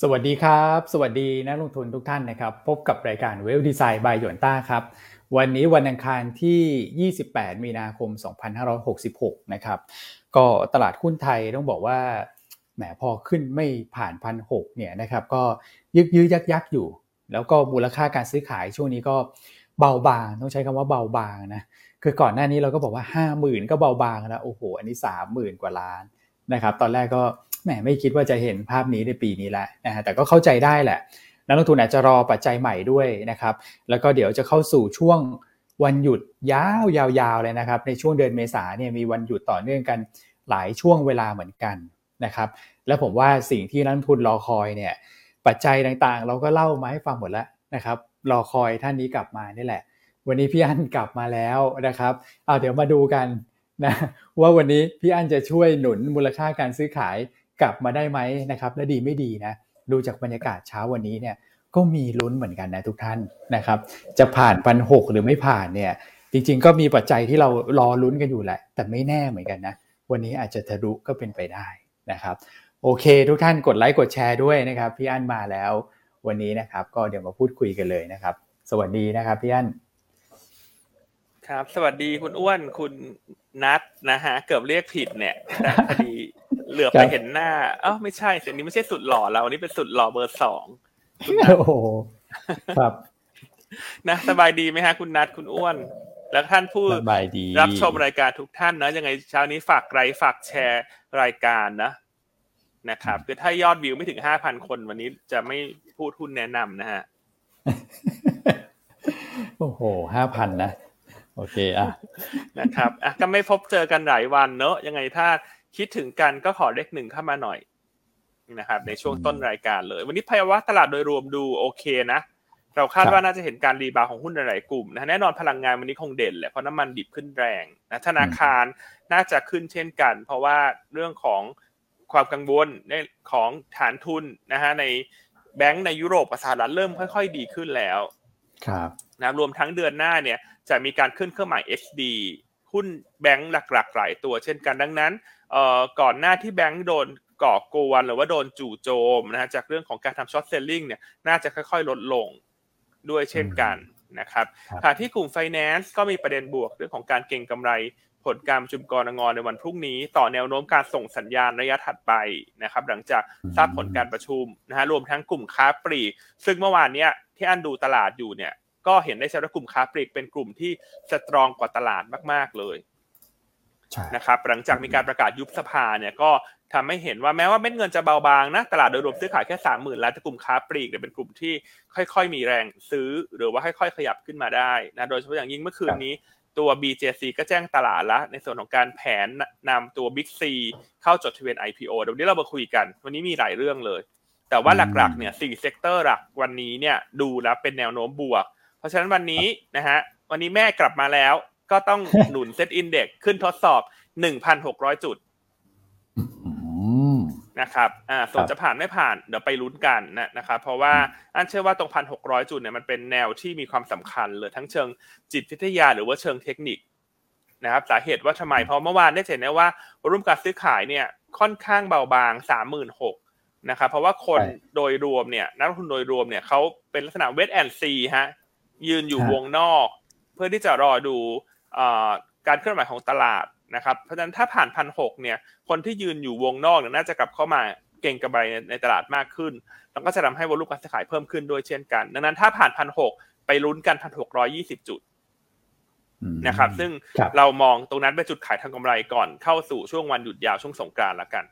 สวัสดีครับ สวัสดีนักลงทุนทุกท่านนะครับ พบกับรายการเวลดีไซน์บายหยวนต้าครับ วันนี้วันอังคารที่ 28 มีนาคม 2566 นะครับ ก็ตลาดหุ้นไทยต้องบอกว่าแหมพอขึ้นไม่ผ่านพันหเนี่ยนะครับ ก็ยึกยื้อยักยักอยู่ แล้วก็มูลค่าการซื้อขายช่วงนี้ก็เบาบางต้องใช้คำว่าเบาบางนะคือก่อนหน้านี้เราก็บอกว่า 5 0,000 ก็เบาบางแล้วโอ้โหอันนี้ 30,000 กว่าล้านนะครับ ตอนแรกก็ แหมไม่คิดว่าจะเห็นภาพนี้ในปีนี้แหละนะฮะแต่ก็เข้าใจได้แหละ นักลงทุนอาจจะรอปัจจัยใหม่ด้วยนะครับ แล้วก็เดี๋ยวจะเข้าสู่ช่วงวันหยุดยาวยาวๆเลยนะครับ ในช่วงเดือนเมษาเนี่ยมีวันหยุดต่อเนื่องกันหลายช่วงเวลาเหมือนกันนะครับ และผมว่าสิ่งที่นักลงทุนรอคอยเนี่ยปัจจัยต่างๆ เราก็เล่ามาให้ฟังหมดแล้วนะครับรอคอยท่านนี้กลับมานี่แหละ วันนี้พี่อั้นกลับมาแล้วนะครับเอาเดี๋ยวมาดูกันนะว่าวันนี้พี่อั้นจะช่วยหนุนมูลค่าการซื้อขาย กลับมาได้ไหมนะครับ และดีไม่ดีนะดูจากบรรยากาศเช้าวันนี้เนี่ยก็มีลุ้นเหมือนกันนะทุกท่านนะครับ จะผ่านพันหหรือไม่ผ่านเนี่ย จริง ๆ ก็มีปัจจัยที่เรารอลุ้นกันอยู่แหละ แต่ไม่แน่เหมือนกันนะ วันนี้อาจจะทะลุก็เป็นไปได้นะครับ โอเค ทุกท่านกดไลค์กดแชร์ด้วยนะครับ พี่อั้นมาแล้ววันนี้นะครับ ก็เดี๋ยวมาพูดคุยกันเลยนะครับ สวัสดีนะครับพี่อั้น ครับ สวัสดีคุณอ้วนคุณนัทนะฮะ เกือบเรียกผิดเนี่ยแต่พอดีเหลือไปเห็นหน้า เอ้าไม่ใช่เสียงนี้ไม่ใช่สุดหล่อเราอันนี้เป็นสุดหล่อเบอร์สองโอ้โหครับ นะสบายดีไหมฮะ คุณนัทคุณอ้วน แล้วท่านผู้รับชมรายการทุกท่านนะยังไงเช้านี้ฝากไลค์ฝากแชร์รายการนะนะครับคือถ้ายอดวิวไม่ถึงห้าพันคนวันนี้จะไม่พูดหุ้นแนะนำนะฮะ โอ้โหห้าพันนะ โอเคอะนะครับอะก็ไม่พบเจอกันหลายวันเนอะยังไงถ้าคิดถึงกันก็ขอเลขหนึ่งเข้ามาหน่อยนะครับ ในช่วงต้นรายการเลย วันนี้ภาวะตลาดโดยรวมดูโอเคนะเราคาดว่าน่าจะเห็นการรีบาวของหุ้นหลายกลุ่มนะแน่นอนพลังงานวันนี้คงเด่นแหละเพราะน้ำมันดิบขึ้นแรงนะธนาคารน่าจะขึ้นเช่นกัน เพราะว่าเรื่องของความกังวลในของฐานทุนนะฮะในแบงก์ในยุโรปสหรัฐเริ่มค่อย ๆ ดีขึ้นแล้วครับนะรวมทั้งเดือนหน้าเนี่ย จะมีการขึ้นเครื่องหมาย XD หุ้นแบงก์หลักๆหลายตัวเช่นกันดังนั้นก่อนหน้าที่แบงก์โดนก่อกวนหรือว่าโดนจู่โจมนะฮะจากเรื่องของการทำช็อตเซลลิงเนี่ยน่าจะค่อยๆ ลดลงด้วยเช่นกันนะครับขณะที่กลุ่มไฟแนนซ์ก็มีประเด็นบวกเรื่องของการเก็งกำไรผลการประชุมกรงงในวันพรุ่งนี้ ต่อแนวโน้มการส่งสัญญาณระยะถัดไปนะครับ หลังจากทราบผลการประชุมนะฮะรวมทั้งกลุ่มค้าปลีกซึ่งเมื่อวานเนี้ยที่อันดูตลาดอยู่เนี่ย ก็เห็นได้ชัดว่ากลุ่มค้าปลีกเป็นกลุ่มที่สตรองกว่าตลาดมาก ๆเลยนะครับหลังจากมีการประกาศยุบสภาเนี่ยก็ทำให้เห็นว่าแม้ว่าเม็ดเงินจะเบาบางนะตลาดโดยรวมซื้อขายแค่สามหมื่นล้านแต่กลุ่มค้าปลีกเนี่ยเป็นกลุ่มที่ค่อยๆ มีแรงซื้อหรือว่าค่อยๆ ขยับขึ้นมาได้นะโดยเฉพาะอย่างยิ่งเมื่อคืนนี้ตัว BJC ก็แจ้งตลาดแล้วในส่วนของการแผนนำตัว Big C เข้าจดทะเบียน IPO เดี๋ยวนี้เรามาคุยกัน วันนี้มีหลายเรื่องเลย แต่ว่าหลักๆเนี่ยสี่ sector หลักวันนี้เนี่ยดูแล้วเป็นแนวโน้มบวกเพ ราะฉะนั้นวันนี้นะฮะวันนี้แม่กลับมาแล้ว ก็ต้องหนุน SET Index ขึ้นทดสอบหนึ่งพันหกร้อยจุดนะครับ อ่า ส่วนจะผ่านไม่ผ่าน เดี๋ยวไปลุ้นกันนะนะครับ เพราะว่าอันเชื่อว่าตรงพันหกร้อยจุดเนี่ยมันเป็นแนวที่มีความสำคัญเลยทั้งเชิงจิตวิทยาหรือว่าเชิงเทคนิคนะครับ สาเหตุว่าทำไม เพราะเมื่อวานได้เห็นได้ว่ารุ่มการซื้อขายเนี่ยค่อนข้างเบาบางสามหมื่นหกนะครับ เพราะว่าคนโดยรวมเนี่ยนักลงทุนโดยรวมเนี่ยเขาเป็นลักษณะเวทแอนซีฮะ ยืนอยู่วงนอก เพื่อที่จะรอดูการเคลื่อนไหวของตลาดนะครับเพราะฉะนั้นถ้าผ่านพันหกเนี่ยคนที่ยืนอยู่วงนอกเนี่ยน่าจะกลับเข้ามาเก่งกระไรในตลาดมากขึ้น แล้วก็จะทำให้วอลุ่มการซื้อขายเพิ่มขึ้นด้วยเช่นกัน ดังนั้นถ้าผ่านพันหกไปลุ้นกันพันหกร้อยี่สิบจุดนะครับ ซึ่งเรามองตรงนั้นเป็นจุดขายทางกำไรก่อนเข้าสู่ช่วงวันหยุดยาวช่วงสงกรานต์แล้วกัน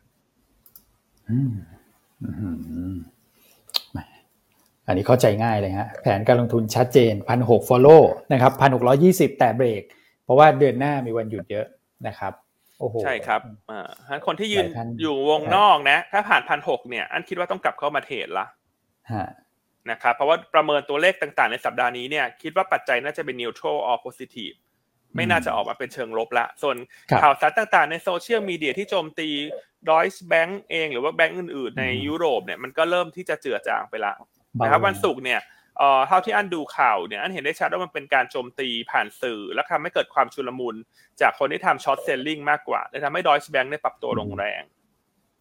อั นนี้เข้าใจง่ายเลยฮะแผนการลงทุนชัดเจนพันหก follow นะครับพันหกร้อยี่สิบแต่เบรก เพราะว่าเดือนหน้ามีวันหยุดเยอะนะครับโอ้โหใช่ครับอ่าคนที่ยืนอยู่วงนอกนะ ถ้าผ่านพันหกเนี่ย อันคิดว่าต้องกลับเข้ามาเทรดละนะครับเพราะว่าประเมินตัวเลขต่างๆ ในสัปดาห์นี้เนี่ย คิดว่าปัจจัยน่าจะเป็น neutral or positive ไม่น่าจะออกมาเป็นเชิงลบละ ส่วนข่าวสารต่างๆ ในโซเชียลมีเดียที่โจมตีดอยส์แบงก์เอง หรือว่าแบงก์อื่นๆ ในยุโรปเนี่ยมันก็เริ่มที่จะเจือจางไปละ นะครับวันศุกร์เนี่ยเอ่อเท่าที่อันดูข่าวเนี่ยอันเห็นได้ชัดว่ามันเป็นการโจมตีผ่านสื่อ และทำให้เกิดความชุลมุนจากคนที่ทำช็อตเซลลิงมากกว่าเลยทำให้ดอยส์แบงก์ได้ปรับตัวลงแรง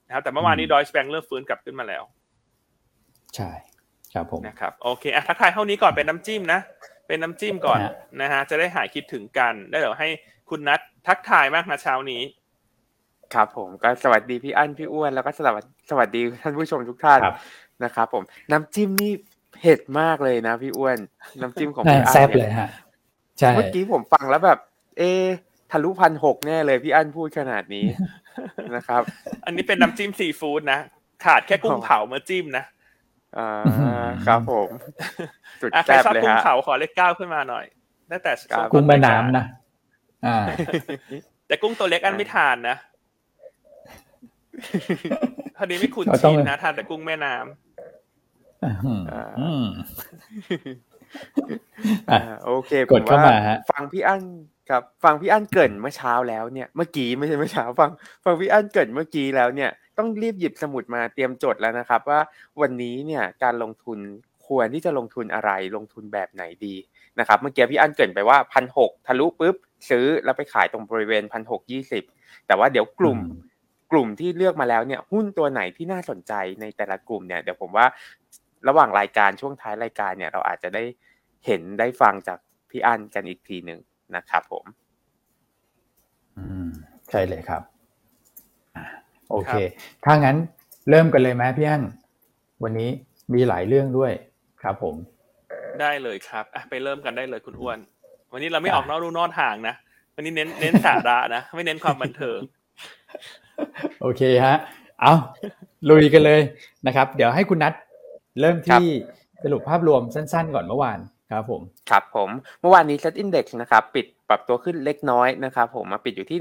นะครับแต่เมื่อวานนี้ดอยส์แบงก์เริ่มฟื้นกลับขึ้นมาแล้ว ใช่ครับผมนะครับโอเคอะทักทายเท่านี้ก่อนเป็นน้ำจิ้มนะ เป็นน้ำจิ้มก่อนฮะนะฮะจะได้หายคิดถึงกันได้เดี๋ยวให้คุณนัททักทายมากนะเช้านี้ ครับผมก็สวัสดีพี่อั้นพี่อ้วนแล้วก็สวัสสวัสดีท่านผู้ชมทุกท่านครับ นะครับผมน้ำจิ้มนี่เผ็ดมากเลยนะพี่อ้วน น้ำจิ้มของน่าพี่อั้นแซ่บเนี่เลยยฮะใช่เมื่อกี้ผมฟังแล้วแบบ เอะทะลุพันหกแน่เลยพี่อั้นพูดขนาดนี้นะครับ อันนี้เป็นน้ำจิ้มซีฟู้ดนะขาดแค่กุ้งเผามาจิ้มนะอ่าครับผมสุดอะใครแซ่บชอบเลยกุ้งฮะเผาขอเลขเก้าขึ้นมาหน่อยตั้งแต่ช่วครับกุ้งแม่รายการน้ำนะอ่า แต่กุ้งตัวเล็กอันไม่ทานนะพอดีไม่คุ้นเราต้องชินนะทานแต่กุ้งแม่น้ำ โอเคกดเข้ามาฮะฟังพี่อั้นครับ ฟังพี่อั้นเกรินเมื่อเช้าแล้วเนี่ยเมื่อกี้ไม่ใช่เมื่อเช้าฟัง ฟังพี่อั้นเกรินเมื่อกี้แล้วเนี่ยต้องรีบหยิบสมุดมาเตรียมจดแล้วนะครับ ว่าวันนี้เนี่ยการลงทุนควรที่จะลงทุนอะไรลงทุนแบบไหนดีนะครับเมื่อกี้พี่อั้นเกรินไปว่าพันหกทะลุปุ๊บซื้อแล้วไปขายตรงบริเวณพันหกยี่สิบแต่ว่าเดี๋ยวกลุ่มอืมกลุ่มที่เลือกมาแล้วเนี่ยหุ้นตัวไหนที่น่าสนใจในแต่ละกลุ่มเนี่ยเดี๋ยวผมว่า ระหว่างรายการช่วงท้ายรายการเนี่ยเราอาจจะได้เห็นได้ฟังจากพี่อั้นกันอีกทีหนึ่งนะครับผม อืมใช่เลยครับอะโอเคครับถ้างั้นเริ่มกันเลยไหมพี่อั้นวันนี้มีหลายเรื่องด้วยครับผม ได้เลยครับอะไปเริ่มกันได้เลยคุณอ้วน วันนี้เราไม่อะออกนอกลู่นอกทางนะวันนี้เน้นเน้นสาระนะ ไม่เน้นความบันเทิง โอเคฮะ เอาลุยกันเลยนะครับ เดี๋ยวให้คุณนัท เริ่มที่สรุปภาพรวมสั้นๆ ก่อนเมื่อวานครับผมครับผมเมื่อวานนี้ Set Index นะครับปิดปรับตัวขึ้นเล็กน้อยนะครับผมมาปิดอยู่ที่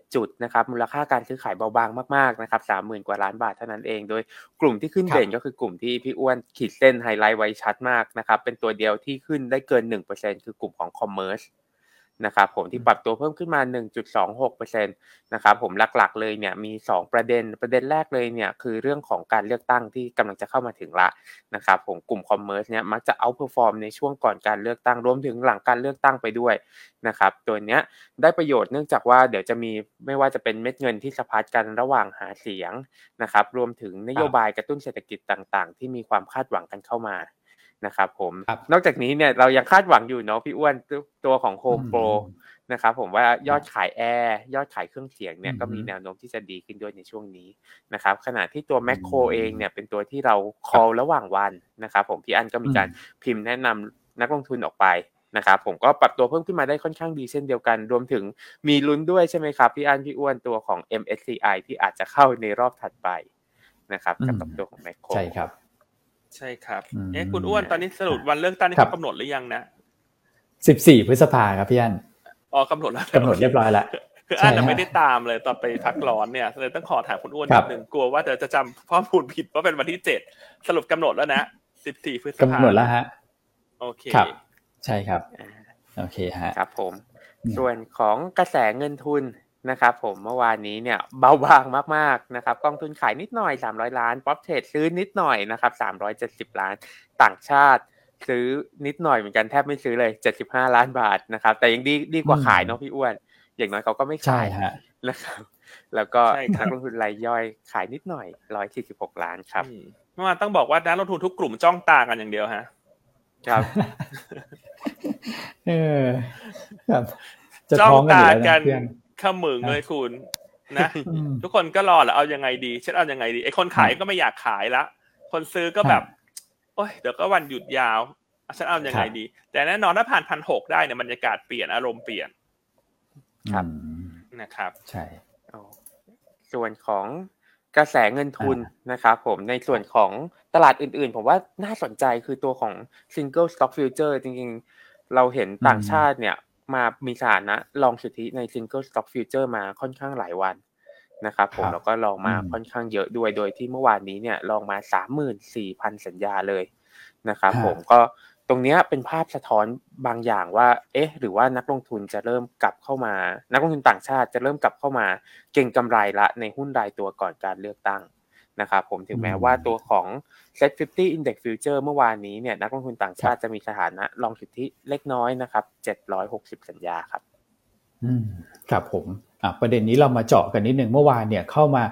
1,593.37 จุดนะครับมูลค่าการซื้อขายเบาบางมากๆนะครับ30,000 กว่าล้านบาทเท่านั้นเอง โดยกลุ่มที่ขึ้นครับเด่นก็คือกลุ่มที่พี่อ้วนขีดเส้นไฮไลท์ไว้ชัดมากนะครับเป็นตัวเดียวที่ขึ้นได้เกิน 1%คือกลุ่มของ Commerce นะครับผมที่ปรับตัวเพิ่มขึ้นมา 1.26%นะครับผมหลักๆเลยเนี่ยมี 2 ประเด็นประเด็นแรกเลยเนี่ยคือเรื่องของการเลือกตั้งที่กำลังจะเข้ามาถึงละนะครับผมกลุ่ม commerce เนี่ยมักจะ outperform ในช่วงก่อนการเลือกตั้งรวมถึงหลังการเลือกตั้งไปด้วยนะครับตัวเนี้ยได้ประโยชน์เนื่องจากว่าเดี๋ยวจะมีไม่ว่าจะเป็นเม็ดเงินที่สะพัดกันระหว่างหาเสียงนะครับรวมถึงนโยบายกระตุ้นเศรษฐกิจต่างๆ ที่มีความคาดหวังกันเข้ามา นะครับผมครับนอกจากนี้เนี่ยเรายังคาดหวังอยู่เนาะพี่อ้วนตัวตัวของโฮมโปรอืมนะครับผมว่ายอดขายแอร์ยอดขายเครื่องเสียงเนี่ยอืมก็มีแนวโน้มที่จะดีขึ้นด้วยในช่วงนี้นะครับขณะที่ตัวแมคโครอืมเองเนี่ยเป็นตัวที่เรา call ระหว่างวันนะครับผมพี่อันก็มีการอืมพิมพ์แนะนำนักลงทุนออกไปนะครับผมก็ปรับตัวเพิ่มขึ้นมาได้ค่อนข้างดีเช่นเดียวกัน รวมถึงมีลุ้นด้วยใช่ไหมครับ พี่อันพี่อ้วนตัวของ MSCI ที่อาจจะเข้าในรอบถัดไปนะครับกับอืมตัวของแมคโครใช่ครับ ใช่ครับอืมเอ๊ะคุณอ้วนตอนนี้สรุปวันเลือกตั้งนี่ครับเขากำหนดหรือยังนะสิบสี่พฤษภาครับพี่อั้นอ๋อกำหนดแล้วกำหนดเรียบร้อยแล้วคืออ่านใช่แต่ฮะไม่ได้ตามเลยตอนไปพักร้อนเนี่ยเลยต้องขอถามคุณอ้วนครันิบดนึงกลัวว่าเดี๋ยวจะจำข้อมูลผิดว่าเป็นวันที่เจ็ดสรุปกำหนดแล้วนะสิบสี่พฤษภากำหนดแล้วฮะโอเคครับ ใช่ครับอ่าโอเคฮะครับผมอืมส่วนของกระแสเงินทุน นะครับผมเมื่อวานนี้เนี่ยเบาบางมากๆนะครับกองทุนขายนิดหน่อย 300 ล้านป๊อปเทรดซื้อนิดหน่อยนะครับ370 ล้านต่างชาติ ซื้อนิดหน่อยเหมือนกันแทบไม่ซื้อเลย 75 ล้านบาทนะครับ แต่ยังดีดีกว่าอืมขายเนาะพี่อ้วน อย่างน้อยเขาก็ไม่ใช่ขายฮะนะครับ แล้วก็ใช่ครับนักลงทุนรายย่อยขายนิดหน่อย 146 ล้านครับอืมเมื่อวานต้องบอกว่านักลงทุนทุกกลุ่มจ้องตากันอย่างเดียวฮะครับเออครับจะจ้องท้องกันอตายู่แล้วกันะนเพื่อน ขมึงเลยคุณนะอืมทุกคนก็รอแหละเอายังไงดีฉันเอายังไงดีไอ้คนขายก็ไม่อยากขายละ คนซื้อก็แบบ โอ้ยเดี๋ยวก็วันหยุดยาวอะฉันเอายังไงครับดี แต่แน่นอนถ้าผ่านพันหกได้เนี่ยบรรยากาศเปลี่ยนอารมณ์เปลี่ยน ครับอืมนะครับ ใช่อ๋อส่วนของกระแสเงินทุนนะครับผมในส่วนของตลาดอื่นๆ ผมว่าน่าสนใจคือตัวของ Single Stock Future จริงๆ เราเห็นต่างชาติเนี่ย มามีสถานะลองสุทธิใน Single Stock Future มาค่อนข้างหลายวันนะครับผมครับแล้วก็ลองมาอืมค่อนข้างเยอะด้วยโดยที่เมื่อวานนี้เนี่ยลองมา34,000สัญญาเลยนะครับฮะผมก็ตรงเนี้ยเป็นภาพสะท้อนบางอย่างว่า เอ๊ะ หรือว่านักลงทุนจะเริ่มกลับเข้ามา นักลงทุนต่างชาติจะเริ่มกลับเข้ามา เก่งกำไรละในหุ้นรายตัวก่อนการเลือกตั้ง นะครับผมถึงแม้อืมว่าตัวของ Set 50 Index Future เมื่อวานนี้เนี่ยนักลงทุนต่างชาติจะมีสถานะลองสุทธิเล็กน้อยนะครับ760 สัญญาครับอืมครับผมประเด็นนี้เรามาเจาะกันนิดหนึ่งเมื่อวานเนี่ยเข้ามา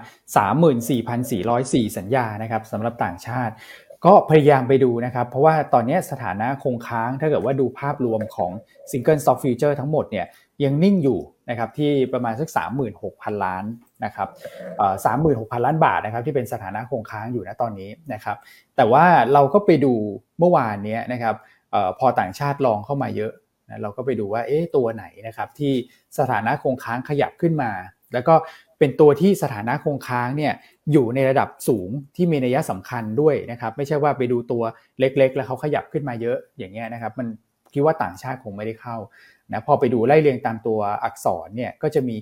34,404 สัญญานะครับสำหรับต่างชาติ ก็พยายามไปดูนะครับ เพราะว่าตอนนี้สถานะคงค้างถ้าเกิดว่าดูภาพรวมของ Single Stock Future ทั้งหมดเนี่ยยังนิ่งอยู่นะครับที่ประมาณสัก 36,000 ล้าน นะครับสามหมื่นหกพันล้านบาทนะครับที่เป็นสถานะคงค้างอยู่นะตอนนี้นะครับ แต่ว่าเราก็ไปดูเมื่อวานนี้นะครับพอต่างชาติลองเข้ามาเยอะนะเราก็ไปดูว่าเอ๊ะตัวไหนนะครับที่สถานะคงค้างขยับขึ้นมา แล้วก็เป็นตัวที่สถานะคงค้างเนี่ยอยู่ในระดับสูงที่มีนัยสำคัญด้วยนะครับ ไม่ใช่ว่าไปดูตัวเล็กๆ แล้วเขาขยับขึ้นมาเยอะอย่างเงี้ยนะครับ มันคิดว่าต่างชาติคงไม่ได้เข้านะพอไปดูไล่เรียงตามตัวอักษรเนี่ยก็จะมี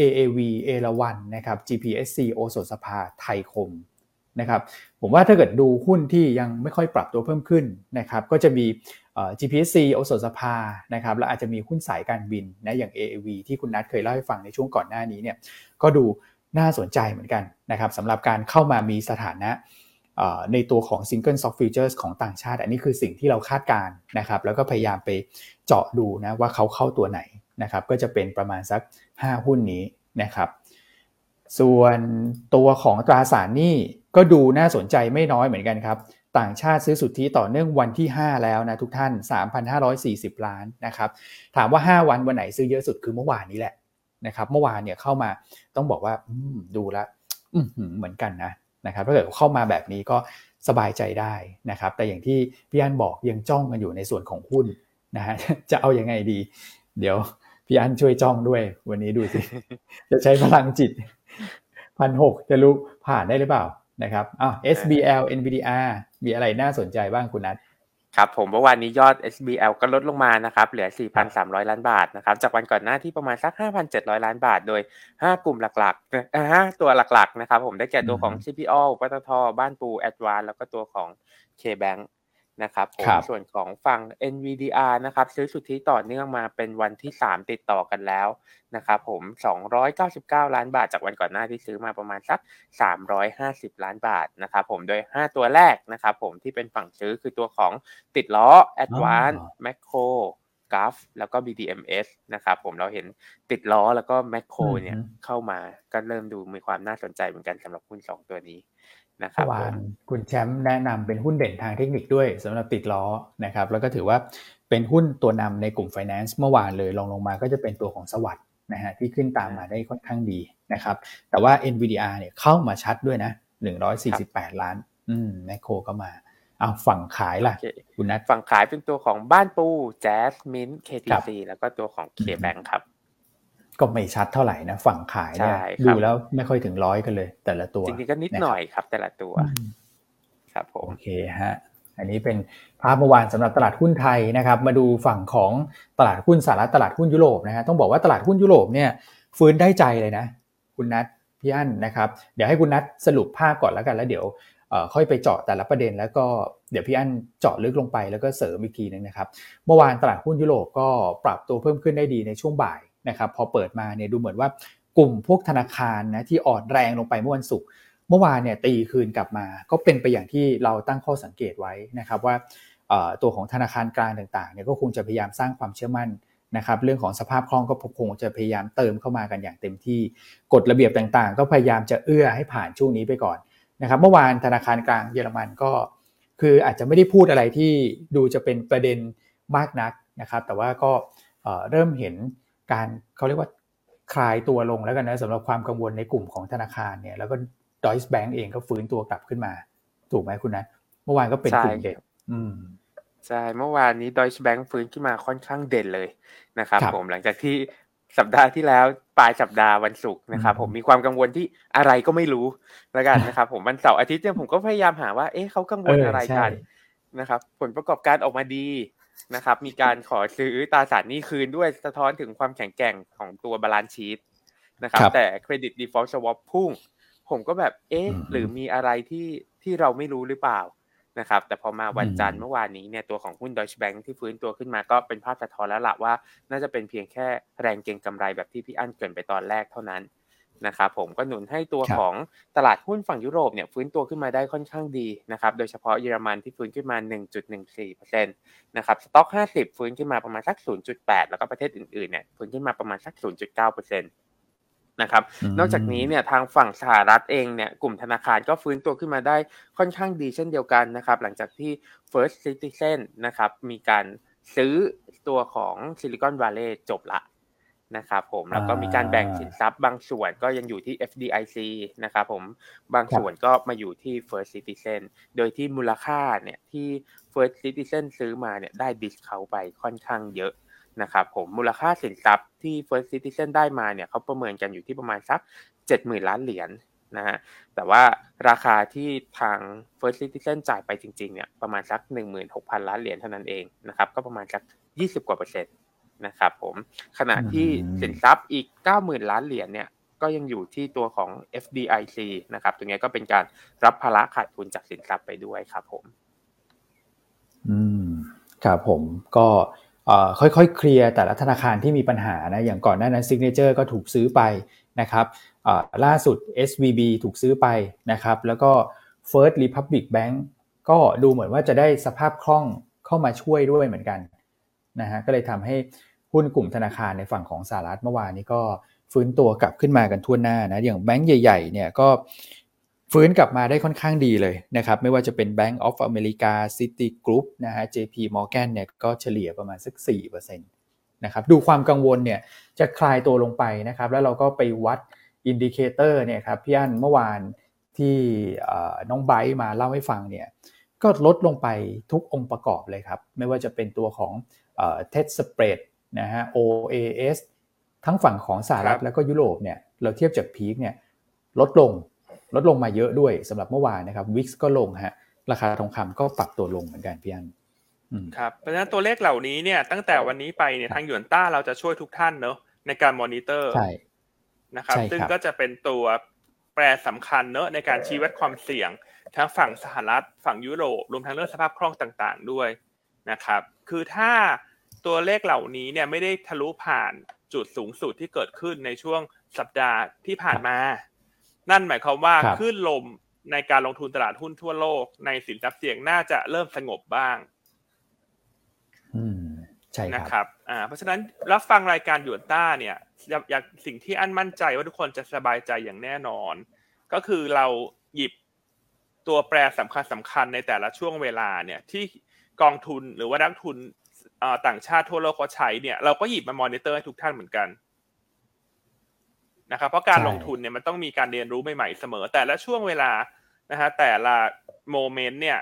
AAV เอราวันนะครับ GPSC โอสถสภาไทยคมนะครับผมว่าถ้าเกิดดูหุ้นที่ยังไม่ค่อยปรับตัวเพิ่มขึ้นนะครับก็จะมี GPSC โอสถสภานะครับแล้วอาจจะมีหุ้นสายการบินนะอย่าง AAV ที่คุณนัทเคยเล่าให้ฟังในช่วงก่อนหน้านี้เนี่ยก็ดูน่าสนใจเหมือนกันนะครับสำหรับการเข้ามามีสถานะในตัวของ Single Stock Futures ของต่างชาติ อันนี้คือสิ่งที่เราคาดการนะครับแล้วก็พยายามไปเจาะดูนะว่าเขาเข้าตัวไหน นะครับก็จะเป็นประมาณสัก 5 หุ้นนี้นะครับส่วนตัวของตราสารหนี้ก็ดูน่าสนใจไม่น้อยเหมือนกันครับ ต่างชาติซื้อสุทธิต่อเนื่องวันที่ 5 แล้วนะทุกท่าน 3,540 ล้านนะครับถามว่า 5 วันวันไหนซื้อเยอะสุดคือเมื่อวานนี้แหละนะครับเมื่อวานเนี่ยเข้ามาต้องบอกว่าดูแลเหมือนกันนะนะครับถ้าเกิดเข้ามาแบบนี้ก็สบายใจได้นะครับ แต่อย่างที่พี่อันบอกยังจ้องกันอยู่ในส่วนของหุ้นนะฮะจะเอาอยัางไงดี เดี๋ยว พี่อันช่วยจ้องด้วย วันนี้ดูสิ จะใช้พลังจิตพันหกจะรู้ผ่านได้หรือเปล่านะครับอ้าว SBL NVDR มีอะไรน่าสนใจบ้างคุณนัทครับผมเมื่อวานนี้ยอด SBL ก็ลดลงมานะครับเหลือ 4,300 ล้านบาทนะครับจากวันก่อนหน้าที่ประมาณสัก 5,700 ล้านบาท โดย 5 กลุ่มหลักๆนะฮะตัวหลักๆนะครับผมได้แก่ตัวของ CPO ปตทบ้านปูแอดวานแล้วก็ตัวของ KBank นะครับผมส่วนของฝั่ง NVDR นะครับซื้อสุทธิต่อเนื่องมาเป็นวันที่ 3 ติดต่อกันแล้วนะครับผม 299 ล้านบาทจากวันก่อนหน้าที่ซื้อมาประมาณสัก 350 ล้านบาทนะครับผมโดย 5 ตัวแรกนะครับผมที่เป็นฝั่งซื้อคือตัวของติดล้อ Advance Macro กราฟแล้วก็ BDMs นะครับผมเราเห็นติดล้อแล้วก็แมคโครเนี่ยเข้ามาก็เริ่มดูมีความน่าสนใจเหมือนกันสำหรับหุ้น2ตัวนี้ นะครับวานคุณแชมป์แนะนำเป็นหุ้นเด่นทางเทคนิคด้วยสำหรับติดล้อนะครับ แล้วก็ถือว่าเป็นหุ้นตัวนำในกลุ่ม Finance เมื่อวานเลยลองลงมาก็จะเป็นตัวของสวัสด์นะฮะที่ขึ้นตามมาได้ค่อนข้างดีนะครับ แต่ว่า NVDR เนี่ยเข้ามาชัดด้วยนะ 148 ล้าน อืมแมคโครก็มาเอาฝั่งขายล่ะ คุณนัทฝั่งขายเป็นตัวของบ้านปูแจ๊สมินเคทีซีแล้วก็ตัวของเคแบงครับ ก็ไม่ชัดเท่าไหร่นะฝั่งขายเนี่ยดูแล้วไม่ค่อยถึงร้อยกันเลย แต่ละตัวจริงๆก็นิดหน่อยครับ แต่ละตัว ครับผมโอเคฮะอันนี้เป็นภาพเมื่อวานสำหรับตลาดหุ้นไทยนะครับ มาดูฝั่งของตลาดหุ้นสหรัฐตลาดหุ้นยุโรปนะฮะต้องบอกว่าตลาดหุ้นยุโรปเนี่ยฟื้นได้ใจเลยนะ คุณนัทพี่อั้นนะครับ เดี๋ยวให้คุณนัทสรุปภาพก่อนแล้วกันแล้วเดี๋ยวค่อยไปเจาะแต่ละประเด็น แล้วก็เดี๋ยวพี่อั้นเจาะลึกลงไปแล้วก็เสริมอีกทีนึงนะครับ เมื่อวานตลาดหุ้นยุโรปก็ปรับตัวเพิ่มขึ้นได้ดีในช่วงบ่าย นะครับพอเปิดมาเนี่ยดูเหมือนว่ากลุ่มพวกธนาคารนะที่อ่อนแรงลงไปเมื่อวันศุกร์เมื่อวานเนี่ยตีคืนกลับมา ก็เป็นไปอย่างที่เราตั้งข้อสังเกตไว้นะครับว่าตัวของธนาคารกลางต่างๆเนี่ยก็คงจะพยายามสร้างความเชื่อมั่นนะครับเรื่องของสภาพคล่องก็คงจะพยายามเติมเข้ามากันอย่างเต็มที่กฎระเบียบต่างๆ ก็พยายามจะเอื้อให้ผ่านช่วงนี้ไปก่อนนะครับเมื่อวานธนาคารกลางเยอรมันก็ คืออาจจะไม่ได้พูดอะไรที่ดูจะเป็นประเด็นมากนักนะครับแต่ว่าก็เริ่มเห็น การเขาเรียกว่าคลายตัวลงแล้วกันนะสำหรับความกังวลในกลุ่มของธนาคารเนี่ยแล้วก็ดอยส์แบงก์เองก็ฟื้นตัวกลับขึ้นมา ถูกไหมคุณนัทเมื่อวานก็เป็นกลุ่มเด่นอืมใช่เมื่อวานนี้ดอยส์แบงก์ฟื้นขึ้นมาค่อนข้างเด่นเลยนะครับผมหลังจากที่สัปดาห์ที่แล้วปลายสัปดาห์วันศุกร์นะครับผมมีความกังวลที่อะไรก็ไม่รู้แล้วกันนะครับผมวันเสาร์อาทิตย์เนี่ยผมก็พยายามหาว่าเอ๊ะเขากังวลอะไรกันนะครับผลประกอบการออกมาดี นะครับ มีการขอซื้อตราสารหนี้คืนด้วยสะท้อนถึงความแข็งแกร่งของตัว balance sheet นะครับ แต่ credit default swap พุ่ง ผมก็แบบเอ๊ะหรือมีอะไรที่ที่เราไม่รู้หรือเปล่านะครับ แต่พอมาวันจันทร์เมื่อวานนี้เนี่ยตัวของหุ้นดอยช์แบงค์ที่ฟื้นตัวขึ้นมาก็เป็นภาพสะท้อนแล้วละว่า น่าจะเป็นเพียงแค่แรงเก็งกำไรแบบที่พี่อั้นเกินไปตอนแรกเท่านั้น นะครับผมก็หนุนให้ตัวของตลาดหุ้นฝั่งยุโรปเนี่ยฟื้นตัวขึ้นมาได้ค่อนข้างดีนะครับโดยเฉพาะเยอรมันที่ฟื้นขึ้นมา 1.14%นะครับสต็อก 50 ฟื้นขึ้นมาประมาณสัก 0.8 แล้วก็ประเทศอื่นๆเนี่ยฟื้นขึ้นมาประมาณสัก 0.9%นนะครับอืมนอกจากนี้เนี่ยทางฝั่งสหรัฐเองเนี่ยกลุ่มธนาคารก็ฟื้นตัวขึ้นมาได้ค่อนข้างดีเช่นเดียวกันนะครับหลังจากที่ First Citizen นะครับมีการซื้อตัวของ Silicon Valley จบละ นะครับผมแล้วก็มีการแบ่งสินทรัพย์บางส่วนก็ยังอยู่ที่ FDIC นะครับผมบางส่วนก็มาอยู่ที่ First Citizen โดยที่มูลค่าเนี่ยที่ First Citizen ซื้อมาเนี่ยได้ดิสเขาไปค่อนข้างเยอะนะครับผมมูลค่าสินทรัพย์ที่ First Citizen ได้มาเนี่ยเขาประเมินกันอยู่ที่ประมาณสัก 70,000 ล้านเหรียญนะฮะแต่ว่าราคาที่ทาง First Citizen จ่ายไปจริงๆเนี่ยประมาณสัก 16,000 ล้านเหรียญเท่านั้นเองนะครับก็ประมาณสัก 20 กว่าเปอร์เซ็นต์ นะครับผมขณะที่อืมสินทรัพย์อีก 90,000 ล้านเหรียญเนี่ยก็ยังอยู่ที่ตัวของ FDIC นะครับ ตรงนี้ก็เป็นการรับภาระขาดทุนจากสินทรัพย์ไปด้วยครับผม อืม ครับผม ก็เอ่อค่อยๆ เคลียร์แต่ละธนาคารที่มีปัญหานะ อย่างก่อนหน้านั้น Signature ก็ถูกซื้อไปนะครับเอ่อล่าสุด SVB ถูกซื้อไปนะครับ แล้วก็ First Republic Bank ก็ดูเหมือนว่าจะได้สภาพคล่องเข้ามาช่วยด้วยเหมือนกันนะฮะ ก็เลยทำให้ หุ้นกลุ่มธนาคารในฝั่งของสหรัฐเมื่อวานนี้ก็ฟื้นตัวกลับขึ้นมากันทั่วหน้านะอย่างแบงก์ใหญ่ๆเนี่ยก็ฟื้นกลับมาได้ค่อนข้างดีเลยนะครับไม่ว่าจะเป็น Bank of America City Group นะฮะ JP Morgan เนี่ยก็เฉลี่ยประมาณสัก4%นะครับดูความกังวลเนี่ยจะคลายตัวลงไปนะครับแล้วเราก็ไปวัด indicator เนี่ยครับพี่อันเมื่อวานที่น้องไบร์มาเล่าให้ฟังเนี่ยก็ลดลงไปทุกองค์ประกอบเลยครับ ไม่ว่าจะเป็นตัวของเอ่อ TED Spread นะฮะ OAS ทั้งฝั่งของสหรัฐครับแล้วก็ยุโรปเนี่ยเราเทียบจาก peak เนี่ยลดลงลดลงมาเยอะด้วยสำหรับเมื่อวานนะครับ VIX ก็ลงฮะราคาทองคำก็ปรับตัวลงเหมือนกันพี่อันอืมครับเพราะฉะนั้นตัวเลขเหล่านี้เนี่ยตั้งแต่วันนี้ไปเนี่ยทางหยวนต้าเราจะช่วยทุกท่านเนอะในการมอนิเตอร์ใช่นะครับใช่ครับซึ่งก็จะเป็นตัวแปรสำคัญเนอะในการชี้วัดความเสี่ยง ทั้งฝั่งสหรัฐฝั่งยุโรปรวมทั้งเรื่องสภาพคล่องต่าง ๆ ด้วยนะครับ คือถ้า ตัวเลขเหล่านี้เนี่ยไม่ได้ทะลุผ่านจุดสูงสุดที่เกิดขึ้นในช่วงสัปดาห์ที่ผ่านมา นั่นหมายความว่าครับคลื่นลมในการลงทุนตลาดหุ้นทั่วโลก ในสินทรัพย์เสี่ยงน่าจะเริ่มสงบบ้างอืมใช่นะครับครับอ่าเพราะฉะนั้นรับฟังรายการหยวนต้าเนี่ยอยากอยากสิ่งที่อันมั่นใจว่าทุกคนจะสบายใจอย่างแน่นอน ก็คือเราหยิบตัวแปรสำคัญสำคัญในแต่ละช่วงเวลาเนี่ยที่กองทุนหรือว่านักทุนเอ่อ ต่างชาติทั่วโลกเขาใช้เนี่ยเราก็หยิบมามอนิเตอร์ให้ทุกท่านเหมือนกันนะครับเพราะการใช่ลงทุนเนี่ยมันต้องมีการเรียนรู้ใหม่ๆเสมอ แต่ละช่วงเวลานะฮะแต่ละโมเมนต์เนี่ย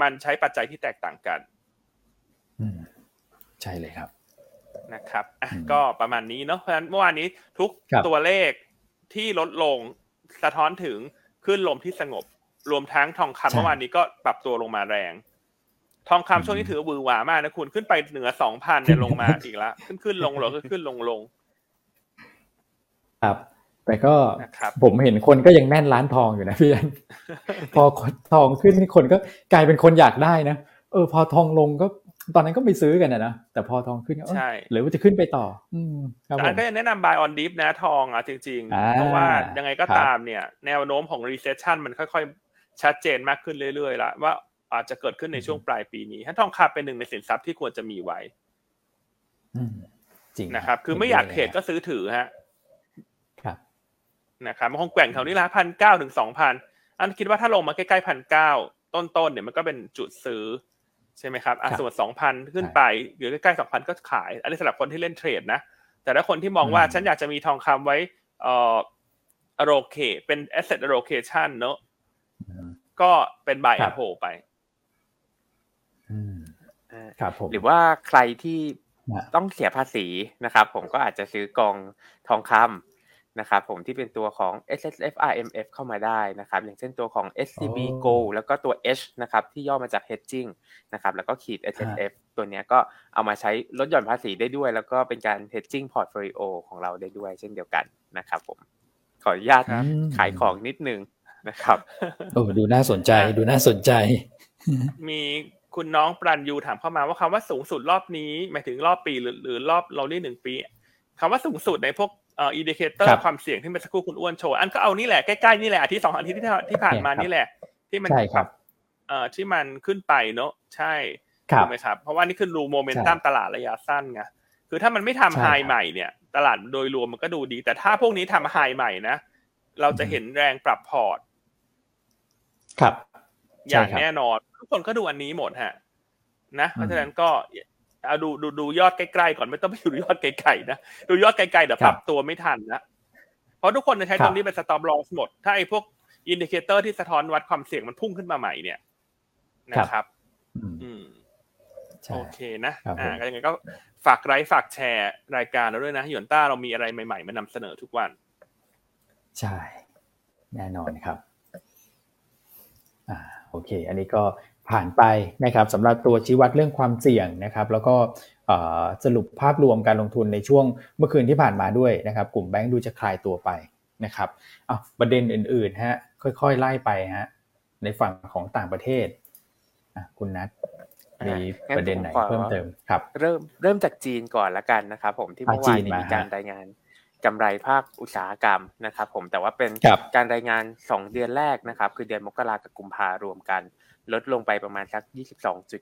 มันใช้ปัจจัยที่แตกต่างกันอืมใช่เลยครับนะครับอะอืมก็ประมาณนี้เนาะเพราะฉะนั้นเมื่อวานนี้ทุกครับตัวเลขที่ลดลงสะท้อนถึงขึ้นลมที่สงบ รวมทั้งทองคำเมื่อวานนี้ก็ปรับตัวลงมาแรง ทองคำช่วงนี้ถือว่าบือหวามากนะคุณขึ้นไปเหนือสองพันเนี่ยลงมาอีกแล้วขึ้นขึ้นลงลงขึ้นขึ้นลงลงครับ แต่ก็นะครับผมเห็นคนก็ยังแน่นร้านทองอยู่นะพี่อันพอทองขึ้นนี่คนก็กลายเป็นคนอยากได้นะเออ พอทองลงก็ตอนนั้นก็ไม่ซื้อกันนะนะแต่พอทองขึ้นก็เอ้ยใช่หรือว่าจะขึ้นไปต่อ อืมครับแต่ผอันมก็ยังแนะนำ buy on dip นะทองอะจริงอ่าๆเพราะว่ายังไงก็ครับตามเนี่ย แนวโน้มของ recession มันค่อยๆ ชัดเจนมากขึ้นเรื่อยๆแล้วว่า อาจจะเกิดขึ้นในช่วงปลายปีนี้ถ้าทองคำเป็นหนึ่งในสินทรัพย์ที่ควรจะมีไว้อืมจริงนะครับ คือไม่อยากเทรดก็ซื้อถือฮะ ครับ นะครับมันคงแกว่งแถวนี้ละพันเก้าถึงสองพันอันคิดว่าถ้าลงมาใกล้ๆพันเก้าต้นๆเนี่ยมันก็เป็นจุดซื้อ ใช่ไหมครับอะครับส่วนสองพันขึ้นไปหรือใกล้ๆสองพันก็ขาย อันนี้สำหรับคนที่เล่นเทรดนะ แต่ถ้าคนที่มองว่าอืมฉันอยากจะมีทองคำไว้เอ่อ allocate เป็น asset allocation เนอะอืมก็เป็น buy ครั and บ hold ไป อืม อ่า ครับผม หรือว่าใครที่นะต้องเสียภาษีนะครับ ผมก็อาจจะซื้อกองทองคำนะครับ ผมที่เป็นตัวของ S S F R M F เข้ามาได้นะครับ อย่างเช่นตัวของ S C B อ๋อ Gold แล้วก็ตัว H นะครับ ที่ย่อมาจาก hedging นะครับ แล้วก็ขีด S S F ตัวเนี้ยก็เอามาใช้ลดหย่อนภาษีได้ด้วย แล้วก็เป็นการ hedging portfolio ของเราได้ด้วย เช่นเดียวกันนะครับผมขออนุญาตครับอืมขายของนิดนึงนะครับโอ้ดูน่าสนใจดูน่าสนใจ มี คุณน้องปรันยูถามเข้ามาว่าคำว่าสูงสุดรอบนี้หมายถึงรอบปีหรือหรือรอบเรานี่หนึ่งปีคำว่าสูงสุดในพวกเอ่อ indicator ครับความเสี่ยงที่เมื่อสักครู่คุณอ้วนโชว์อันก็เอานี่แหละใกล้ๆนี่แหละอาทิตย์สองอาทิตย์ที่ที่ผ่านมาเนี่ยครับนี่แหละ ที่มันใช่ครับเอ่อที่มันขึ้นไปเนอะใช่ครับถูกไหมครับเพราะว่านี่คือดูโมเมนตัมใช่ตลาดระยะสั้นไงคือถ้ามันไม่ทำ high ใหม่เนี่ย ตลาดโดยรวมมันก็ดูดี แต่ถ้าพวกนี้ทำ high ใหม่นะเราจะเห็นแรงปรับพอร์ต ครับ อย่างแน่นอน ทุกคนก็ดูอันนี้หมดฮะ นะ เพราะฉะนั้นก็เอาดูดูดูยอดใกล้ๆก่อนไม่ต้องไปดูยอดไกลๆนะดูยอดไกลๆเดี๋ยวปรับตัวไม่ทันนะเพราะทุกคนจะใช้ตรงนี้เป็น stop loss หมด ถ้าไอ้พวก indicator ที่สะท้อนวัดความเสี่ยงมันพุ่งขึ้นมาใหม่เนี่ยนะครับ อืมโอเคนะอ่าก็ยังไงก็ฝากไลค์ฝากแชร์รายการเราด้วยนะหยวนต้าเรามีอะไรใหม่ๆ มานำเสนอทุกวัน ใช่ แน่นอนครับ อ่า โอเค อันนี้ก็ผ่านไปนะครับสำหรับตัวชี้วัดเรื่องความเสี่ยงนะครับ แล้วก็สรุปภาพรวมการลงทุนในช่วงเมื่อคืนที่ผ่านมาด้วยนะครับ กลุ่มแบงก์ดูจะคลายตัวไปนะครับเอาประเด็นอื่นๆฮะค่อยๆไล่ไปฮะในฝั่งของต่างประเทศคุณนัทมีประเด็นไหนเพิ่มเติมครับ เริ่มเริ่มจากจีนก่อนละกันนะครับผมที่เมื่อวานมีการรายงาน กำไรภาคอุตสาหกรรมนะครับ ผมแต่ว่าเป็นการรายงาน 2 เดือนแรกนะครับ คือเดือนมกรากับกุมภารวมกัน ลดลงไปประมาณสัก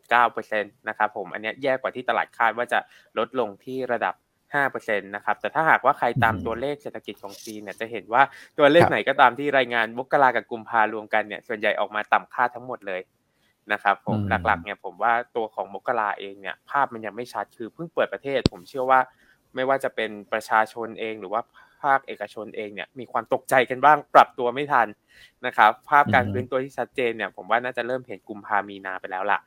22.9%นะครับผมอันนี้แย่กว่าที่ตลาดคาดว่าจะลดลงที่ระดับ5%นะครับแต่ถ้าหากว่าใครตามตัวเลขเศรษฐกิจของจีนเนี่ยจะเห็นว่าตัวเลขไหนก็ตามที่รายงานมกรากับกุมภารวมกันเนี่ยส่วนใหญ่ออกมาต่ำค่าทั้งหมดเลยนะครับผมหลักๆเนี่ยผมว่าตัวของมกราเองเนี่ยภาพมันยังไม่ชัดคือเพิ่งเปิดประเทศ ผมเชื่อว่า ไม่ว่าจะเป็นประชาชนเองหรือว่าภาคเอกชนเองเนี่ยมีความตกใจกันบ้างปรับตัวไม่ทันนะครับภาพการฟื้นตัวที่ชัดเจนเนี่ยผมว่าน่าจะเริ่มเห็นกุมภามีนาไปแล้วล่ะ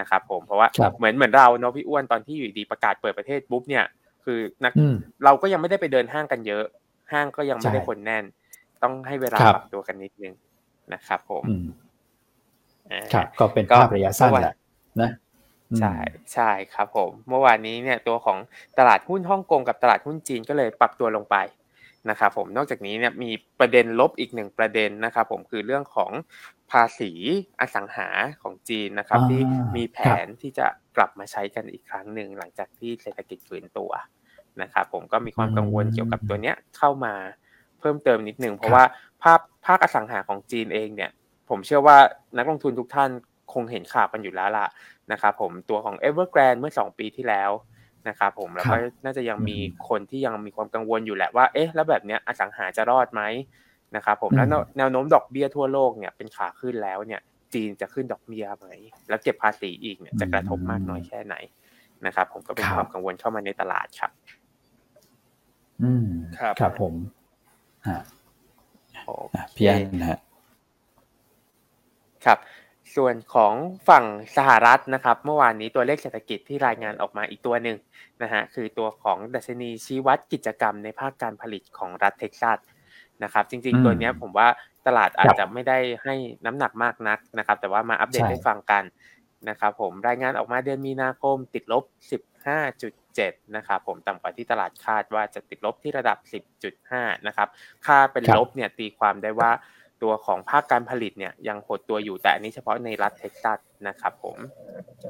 นะครับผมเพราะว่าเหมือนเหมือนเราเนาะพี่อ้วนตอนที่อยู่ดีประกาศเปิดประเทศปุ๊บเนี่ยคือนักเราก็ยังไม่ได้ไปเดินห้างกันเยอะ ห้างก็ยังไม่ได้คนแน่น ต้องให้เวลาปรับตัวกันนิดนึงนะครับผมครับก็เป็นภาพระยะสั้นแหละนะ ใช่ใช่ครับผม เมื่อวานนี้เนี่ยตัวของตลาดหุ้นฮ่องกงกับตลาดหุ้นจีนก็เลยปรับตัวลงไปนะครับผมนอกจากนี้เนี่ยมีประเด็นลบอีกหนึ่งประเด็นนะครับผมคือเรื่องของภาษีอสังหาของจีนนะครับที่มีแผนที่จะกลับมาใช้กันอีกครั้งหนึ่งหลังจากที่เศรษฐกิจฟื้นตัวนะครับผมก็มีความกังวลเกี่ยวกับตัวเนี้ยเข้ามาเพิ่มเติมนิดนึงเพราะว่าภาพภาคอสังหาของจีนเองเนี่ย ผมเชื่อว่านักลงทุนทุกท่าน คงเห็นข่าวกันอยู่แล้วล่ะนะครับผมตัวของ Evergrande เมื่อ 2 ปีที่แล้วนะครับผมแล้วก็น่าจะยังมีคนที่ยังมีความกังวลอยู่แหละว่าเอ๊ะแล้วแบบเนี้ยอสังหาจะรอดไหมนะครับผมแล้วแนวโน้มดอกเบี้ยทั่วโลกเนี่ยเป็นขาขึ้นแล้วเนี่ยจีนจะขึ้นดอกเบี้ยไหมแล้วเก็บภาษีอีกเนี่ยจะกระทบมากน้อยแค่ไหนนะครับผมก็เป็นความกังวลเข้ามาในตลาดครับ อืมครับครับผมฮะพี่อันนะฮะครับ ส่วนของฝั่งสหรัฐนะครับ เมื่อวานนี้ตัวเลขเศรษฐกิจที่รายงานออกมาอีกตัวหนึ่งนะฮะคือตัวของดัชนีชี้วัดกิจกรรมในภาคการผลิตของรัฐเท็กซัสนะครับ จริง ๆ ตัวนี้ผมว่าตลาดอาจจะไม่ได้ให้น้ำหนักมากนักนะครับ แต่ว่ามาอัปเดตให้ฟังกันนะครับผมรายงานออกมาเดือนมีนาคมติดลบ 15.7 นะครับผมต่ำกว่าที่ตลาดคาดว่าจะติดลบที่ระดับ 10.5 นะครับ ค่าเป็นลบเนี่ยตีความได้ว่า ตัวของภาคการผลิตเนี่ยยังหดตัวอยู่แต่อันนี้เฉพาะในรัฐเท็กซัสนะครับผม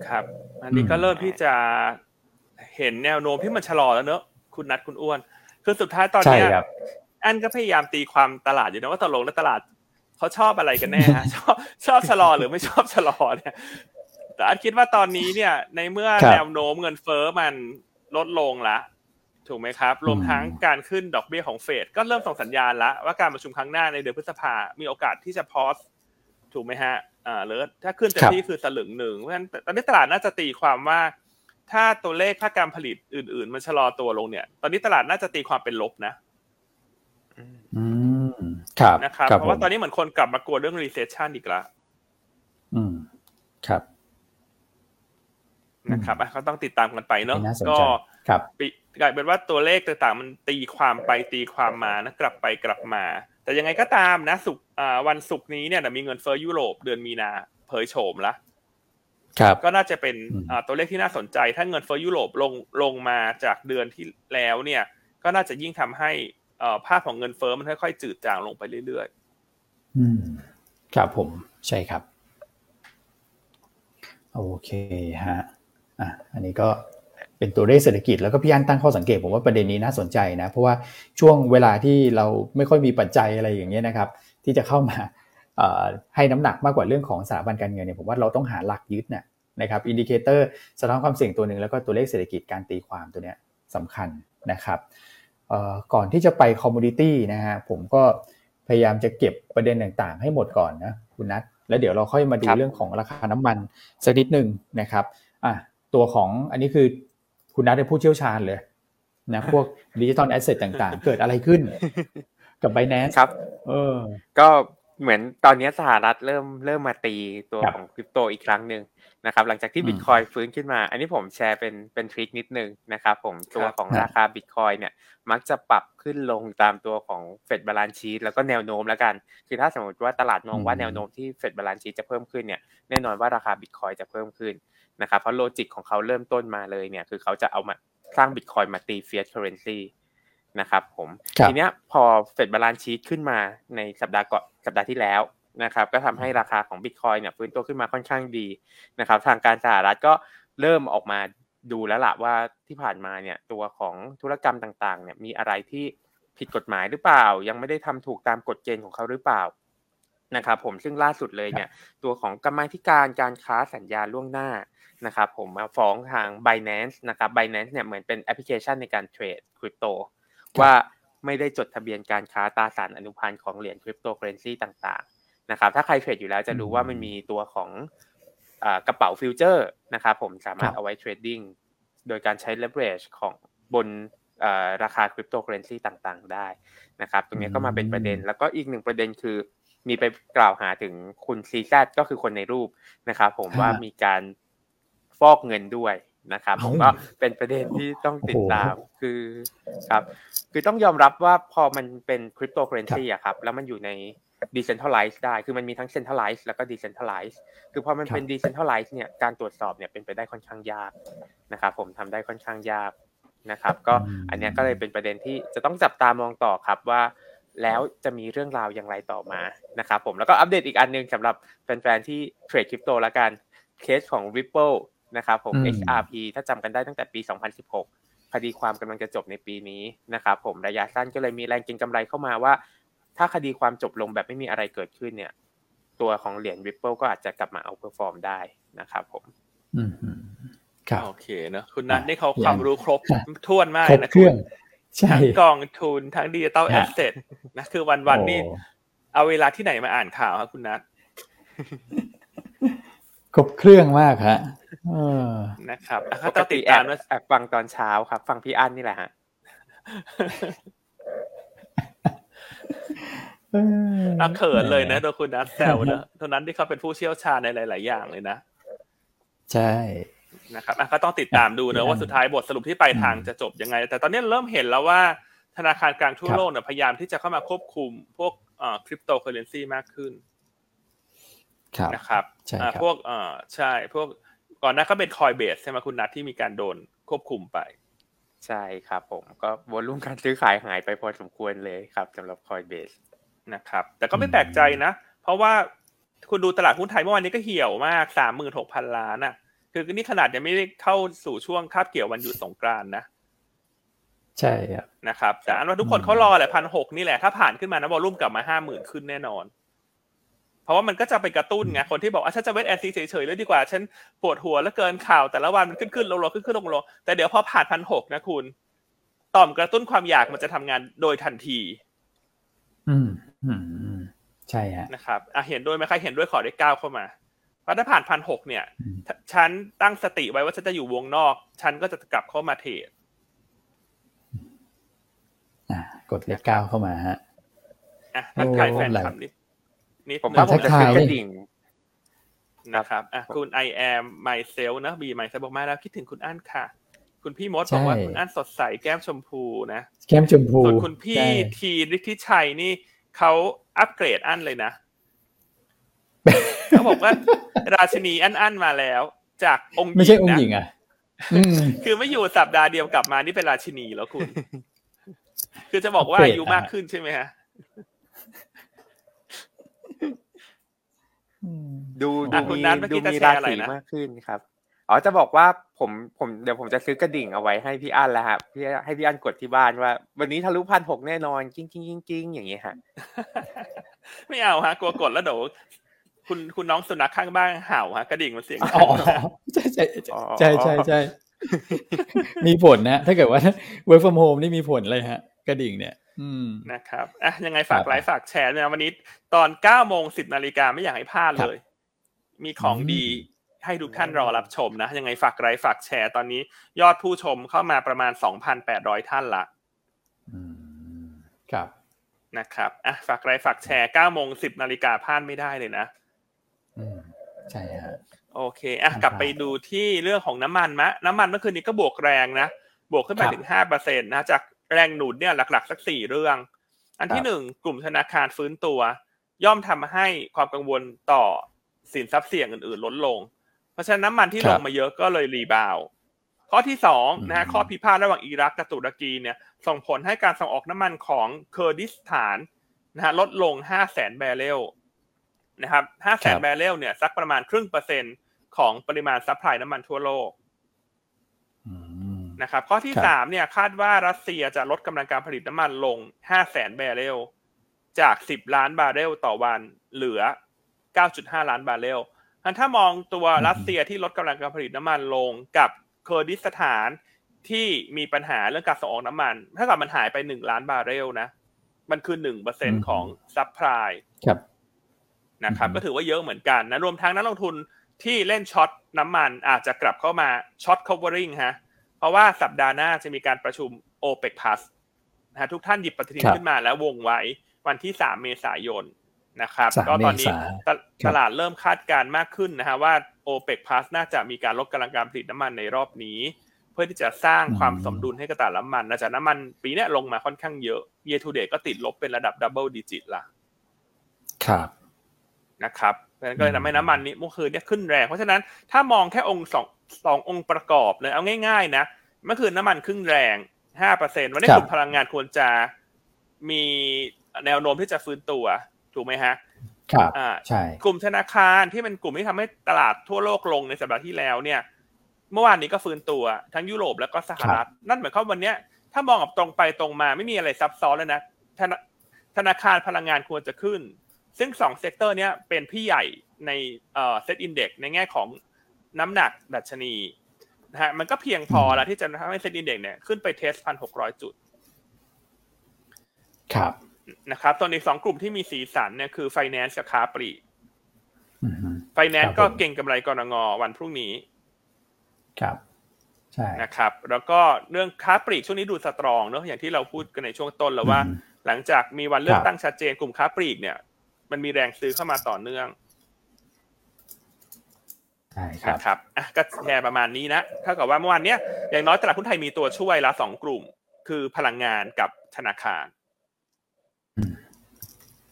ครับ อันนี้ก็เริ่มที่จะเห็นแนวโน้มที่มันชะลอแล้วเนอะคุณนัดคุณอ้วน คือสุดท้ายตอนนี้อันก็พยายามตีความตลาดอยู่นะว่าตกลงแล้วตลาดเขาชอบอะไรกันแน่ฮะชอบชอบชะลอหรือไม่ชอบชะลอเนี่ยแต่อันคิดว่าตอนนี้เนี่ย ในเมื่อแนวโน้มเงินเฟ้อมันลดลงละ ถูกไหมครับ รวมทั้งการขึ้นดอกเบี้ยของเฟดก็เริ่มส่งสัญญาณแล้วว่าการประชุมครั้งหน้าในเดือนพฤษภา มีโอกาสที่จะพอสถูกไหมฮะอ่าหรือถ้าขึ้นเต็มที่คือสลึงหนึ่งเพราะฉะนั้นตอนนี้ตลาดน่าจะตีความว่า ถ้าตัวเลขภาคการผลิตอื่น ๆ มันชะลอตัวลงเนี่ย ตอนนี้ตลาดน่าจะตีความเป็นลบนะอืมครับนะครับ เพราะว่าตอนนี้เหมือนคนกลับมากลัวเรื่อง recession อีกแล้วอืมครับนะครับก็ต้องติดตามกันไปเนาะก็ครับ กลายเป็นว่าตัวเลขต่างๆ มันตีความไปตีความมานะกลับไปกลับมา แต่ยังไงก็ตามนะสุกวันศุกร์นี้เนี่ยมีเงินเฟ้อยุโรปเดือนมีนาเผยโฉมละครับก็น่าจะเป็นตัวเลขที่น่าสนใจ ถ้าเงินเฟ้อยุโรปลงลงมาจากเดือนที่แล้วเนี่ย ก็น่าจะยิ่งทำให้ภาพของเงินเฟ้อมันค่อยๆ จืดจางลงไปเรื่อยๆอืมครับผมใช่ครับ โอเคฮะอะอันนี้ก็ เป็นตัวเลขเศรษฐกิจแล้วก็พี่อันตั้งข้อสังเกตผมว่าประเด็นนี้น่าสนใจนะเพราะว่าช่วงเวลาที่เราไม่ค่อยมีปัจจัยอะไรอย่างเงี้ยนะครับ ที่จะเข้ามาให้น้ำหนักมากกว่าเรื่องของสถาบันการเงินเนี่ยผมว่าเราต้องหาหลักยึดนะนะครับ indicatorสะท้อนความเสี่ยงตัวหนึ่งแล้วก็ตัวเลขเศรษฐกิจการตีความตัวเนี้ยสำคัญนะครับก่อนที่จะไป commodity นะฮะผมก็พยายามจะเก็บประเด็นต่างๆ ให้หมดก่อนนะคุณนัทแล้วเดี๋ยวเราค่อยมาดูเรื่องของราคาน้ำมันสักนิดหนึ่งนะครับอะตัวของอันนี้คือ คุณนัทเป็นผู้เชี่ยวชาญเลยนะพวก digital asset ต่างๆ เกิดอะไรขึ้น กับ Binance ครับ เออ ก็เหมือนตอนนี้สหรัฐเริ่มเริ่มมาตีตัวของคริปโตอีกครั้งหนึ่งนะครับ หลังจากที่บิตคอยฟื้นขึ้นมา อันนี้ผมแชร์เป็นเป็น trick นิดนึงนะครับ ผมตัวของราคาบิตคอยเนี่ยมักจะปรับขึ้นลงตามตัวของ Fed balance sheet แล้วก็แนวโน้มแล้วกัน คือถ้าสมมติว่าตลาดมองว่าแนวโน้มที่ Fed balance sheet จะเพิ่มขึ้นเนี่ยแน่นอนว่าราคาบิตคอยจะเพิ่มขึ้น นะครับเพราะ logic ของเขาเริ่มต้นมาเลยเนี่ยคือเขาจะเอามาสร้างบิตคอยมาตี fiat currency นะครับผมทีเนี้ยพอ Fed balance sheet ขึ้นมาในสัปดาห์ก่อนสัปดาห์ที่แล้วนะครับก็ทำให้ราคาของบิตคอยเนี่ยฟื้นตัวขึ้นมาค่อนข้างดีนะครับทางการสหรัฐก็เริ่มออกมาดูแล้วล่ะว่าที่ผ่านมาเนี่ยตัวของธุรกรรมต่างๆเนี่ยมีอะไรที่ผิดกฎหมายหรือเปล่า ยังไม่ได้ทำถูกตามกฎเกณฑ์ของเขาหรือเปล่า นะครับผมซึ่งล่าสุดเลยเนี่ยตัวของกรรมธิการการค้าสัญญาล่วงหน้านะครับผมมาฟ้องทาง Binance นะครับ Binance เนี่ยเหมือนเป็นแอปพลิเคชันในการเทรดคริปโตว่าไม่ได้จดทะเบียนการค้าตราสารอนุพันธ์ของเหรียญคริปโตเคอเรนซีต่างๆนะครับถ้าใครเทรดอยู่แล้วจะรู้ว่ามันมีตัวของกระเป๋าฟิวเจอร์นะครับผมสามารถเอาไว้ trading โดยการใช้ leverage ของบนราคาคริปโตเคอเรนซีต่างๆ ได้นะครับตรงนี้ก็มาเป็นประเด็นแล้วก็อีกหนึ่งประเด็นคือ มีไปกล่าวหาถึงคุณ CZ็คือคนในรูปนะครับผมว่ามีการฟอกเงินด้วยนะครับผมก็เป็นประเด็นที่ต้องติดตามคือครับ คือต้องยอมรับว่าพอมันเป็นคริปโตเคอเรนซีอะครับ แล้วมันอยู่ใน decentralize ได้ คือมันมีทั้ง centralize แล้วก็ decentralize คือพอมันเป็น decentralize เนี่ยการตรวจสอบเนี่ยเป็นไปได้ค่อนข้างยากนะครับผมทำได้ค่อนข้างยากนะครับ ก็อันนี้ก็เลยเป็นประเด็นที่จะต้องจับตามองต่อครับว่า แล้วจะมีเรื่องราวอย่างไรต่อมานะครับผมแล้วก็อัปเดตอีกอันนึงสำหรับแฟนๆที่เทรดคริปโตแล้วกันเคสของ Ripple นะครับผม XRP ถ้าจำกันได้ตั้งแต่ปี 2016 คดีความกำลังจะจบในปีนี้นะครับผมระยะสั้นก็เลยมีแรงเก็งกำไรเข้ามาว่า ถ้าคดีความจบลงแบบไม่มีอะไรเกิดขึ้นเนี่ย ตัวของเหรียญ Ripple ก็อาจจะกลับมา outperform ได้นะครับผมอืมครับโอเคเนอะคุณนัทนี่เขาความรู้ครบถ้วนมากนะคุณ ทั้งกองทุนทั้ง digital assetนะคือวันวันนี่เอาเวลาที่ไหนมาอ่านข่าวครับคุณนัทครบเครื่องมากฮะนะครับปกติแอบแอบฟังตอนเช้าครับ ฟังพี่อั้นนี่แหละฮะน่าเขินเลยนะโดยคุณนัทแซวนะเท่านั้นที่เขาเป็นผู้เชี่ยวชาญในหลาย ๆ อย่างเลยนะ ใช่ นะครับก็ต้องติดตามดูนะว่าสุดท้ายบทสรุปที่ปลายทางจะจบยังไง แต่ตอนนี้เริ่มเห็นแล้วว่าธนาคารกลางทั่วโลกเนี่ยพยายามที่จะเข้ามาควบคุมพวกคริปโตเคอเรนซีมากขึ้นนะครับพวกเออใช่ พวกก่อนหน้าก็เป็นคอยเบสใช่ไหมคุณนัทที่มีการโดนควบคุมไป ใช่ครับผมก็วอลุ่มการซื้อขายหายไปพอสมควรเลยครับสำหรับคอยเบสนะครับ แต่ก็ไม่แปลกใจนะ เพราะว่าคุณดูตลาดหุ้นไทยเมื่อวานนี้ก็เหี่ยวมากสามหมื่นหกพันล้านอะ คือนี่ขนาดยังไม่ได้เข้าสู่ช่วงคาบเกี่ยววันหยุดสงกรานนะใช่ครับนะครับแต่อันว่าทุกคนเขารอแหละพันหกนี่แหละถ้าผ่านขึ้นมานะวอลุ่มกลับมาห้าหมื่นขึ้นแน่นอนราะว่ามันก็จะไปกระตุ้นไงคนที่บอกว่าฉันจะเวทแอนซีเฉยๆเลยดีกว่า ฉันปวดหัวแล้วเกินข่าวแต่ละวันมันขึ้นขึ้นลงลงขึ้นขึ้นลงลงแต่เดี๋ยวพอผ่านพันหกนะคุณต่อมกระตุ้นความอยากมันจะทำงานโดยทันที อืมอืมใช่ฮะนะครับอะเห็นด้วยไหมใครเห็นด้วยขอได้ก้าวเข้ามาเพราะถ้าผ่านพันหกเนี่ย ฉันตั้งสติไว้ว่าฉันจะอยู่วงนอก ฉันก็จะกลับเข้ามาเทรดอ่กดเลขเก้าเข้ามาฮะอะทักทายแฟนคลับนิดนิดผมว่าผมจะซื้อกระดิ่งนะครับอะคุณ I am myself นะ be myself บอกมาแล้วคิดถึงคุณอั้นค่ะ คุณพี่มดบอกว่าคุณอั้นสดใสแก้มชมพูนะ แก้มชมพูส่วนคุณพี่ทีฤทธิชัยนี่เขาอัปเกรดอั้นเลยนะ เขาบอกว่าราชินีอั้นอั้นมาแล้ว จากองค์ไม่ใช่องค์หญิงอะคือไม่อยู่สัปดาห์เดียวกลับมานี่เป็นราชินีแล้วคุณ คือจะบอกว่าอายุมากขึ้นใช่ไหมฮะดูดูมีดูมีราศีมากขึ้นครับอ๋อจะบอกว่าผมผมเดี๋ยวผมจะซื้อกระดิ่งเอาไว้ให้พี่อั้นแล้วครับพี่ให้พี่อั้นกดที่บ้านว่า วันนี้ทะลุพันหกแน่นอนกิ้งกิ้งกิ้งกิ้งอย่างเงี้ยฮะไม่เอาฮะกลัวกดแล้วเดี๋ยว คุณคุณน้องสุนัขข้างบ้านเห่าฮะกระดิ่งมันเสียงอ๋อใช่ใช่ใช่ใช่ใช่มีผลนะ ถ้าเกิดว่า work from home นี่มีผลเลยฮะ กระดิ่งเนี่ยอืมนะครับอะยังไงฝากครับไลค์ฝากแชร์เนี่ยวันนี้ตอนเก้าโมงสิบนาฬิกาไม่อยากให้พลาดเลย มีของอืมดีให้ทุกท่านรอรับชมนะ ยังไงฝากไลค์ฝากแชร์ตอนนี้ยอดผู้ชมเข้ามาประมาณ2,800ท่านละอืมครับนะครับอะฝากไลฟ์ฝากแชร์9โมง10นาฬิกาพลาดไม่ได้เลยนะอืม ใช่ฮะโอเคอะครับกลับไปดูที่เรื่องของน้ำมันมะ น้ำมันเมื่อคืนนี้ก็บวกแรงนะ บวกขึ้นไปครับถึง5เปอร์เซ็นต์นะจากแรงหนุนเนี่ยหลักๆ สักสี่เรื่อง อันที่ครับหนึ่งกลุ่มธนาคารฟื้นตัว ย่อมทำให้ความกังวลต่อสินทรัพย์เสี่ยงอื่นๆลดลง เพราะฉะนั้นน้ำมันที่ครัลบงมาเยอะก็เลย rebound ข้อที่สองนะฮะอืมข้อพิพาทระหว่างอิรักกับตุรกีเนี่ยส่งผลให้การส่งออกน้ำมันของเคอร์ดิสถานนะฮะลดลง5 0 0แสนบาร์เรล นะครับ5 0 0แสนบาร์เรลเนี่ยสักประมาณครึ่งเปอร์เซ็นต์ของปริมาณ supply น้ำมันทั่วโลกอืมนะครับข้อที่ครับสามเนี่ยคาดว่ารัสเซียจะลดกำลังการผลิตน้ำมันลง5แสนบาร์เรลจาก10ล้านบาร์เรลต่อวันเหลือ9.5ล้านบาร์เรลงั้นถ้ามองตัวรัสเซียที่ลดกำลังการผลิตน้ำมันลงกับเคอร์ดิสถานที่มีปัญหาเรื่องการส่งออกน้ำมัน ถ้าเกิดมันหายไป1ล้านบาร์เรลนะ มันคือ1%ของ supply ครับ นะครับอืมก็ถือว่าเยอะเหมือนกันนะรวมทั้งนักลงทุนที่เล่น short น้ำมันอาจจะกลับเข้ามาช็อต covering ฮะเพราะว่าสัปดาห์หน้าจะมีการประชุม OPEC Plus นะฮะทุกท่านหยิบปฏิทินครับขึ้นมาแล้ววงไว้วันที่ 3 เมษายนนะครับสามก็ตอนนี้เมษาตครับตลาดเริ่มคาดการณ์มากขึ้นนะฮะว่า OPEC Plus น่าจะมีการลดกำลังการผลิตน้ำมันในรอบนี้ เพื่อที่จะสร้างความสมดุลให้กับตลาดน้ำมันนะจากน้ำมันปีเนี้ยลงมาค่อนข้างเยอะ year to date ก็ติดลบเป็นระดับ double digit ละครับ นะครับเพราะฉะนั้นก็เลยทำให้น้ำมันนี้เมื่อคืนเนี่ยขึ้นแรง เพราะฉะนั้นถ้ามองแค่องค์สองสององค์ประกอบเลยเอาง่าย ๆ นะเมื่อคืนน้ำมันขึ้นแรงห้าเปอร์เซ็นวันนี้ครับกลุ่มพลังงานควรจะมีแนวโน้มที่จะฟื้นตัว ถูกไหมฮะ ครับอ่าใช่กลุ่มธนาคารที่เป็นกลุ่มที่ทำให้ตลาดทั่วโลกลงในสัปดาห์ที่แล้วเนี่ย เมื่อวานนี้ก็ฟื้นตัวทั้งยุโรปแล้วก็สหรัฐ นั่นหมายความว่าวันเนี้ย ถ้ามองแบบตรงไปตรงมาไม่มีอะไรซับซ้อนเลยนะธนาธนาคารพลังงานควรจะขึ้น ซึ่งสอง sector เนี้ยเป็นพี่ใหญ่ในเอ่อ SET Index ในแง่ของน้ำหนักดัชนีนะฮะมันก็เพียงพอแล้วที่จะทำให้ SET Index เนี่ยขึ้นไป test พันหกร้อยจุด ครับนะครับส่วนอีกสองกลุ่มที่มีสีสันเนี่ยคือ Finance กับค้าปลีกอืมฮึ Finance ครับก็ผมเก็งกำไรกนง. วันพรุ่งนี้ ครับใช่นะครับ แล้วก็เรื่องค้าปลีกช่วงนี้ดู strong เนอะอย่างที่เราพูดกันในช่วงต้นแล้วว่าอืมหลังจากมีวันเลือกรับตั้งครับชัดเจนกลุ่มค้าปลีกเนี่ย มันมีแรงซื้อเข้ามาต่อเนื่องใช่ครับนะครับอะก็แชร์ประมาณนี้นะเท่ากับว่าเมื่อวานเนี้ยอย่างน้อยตลาดหุ้นไทยมีตัวช่วยละสองกลุ่ม คือพลังงานกับธนาคาร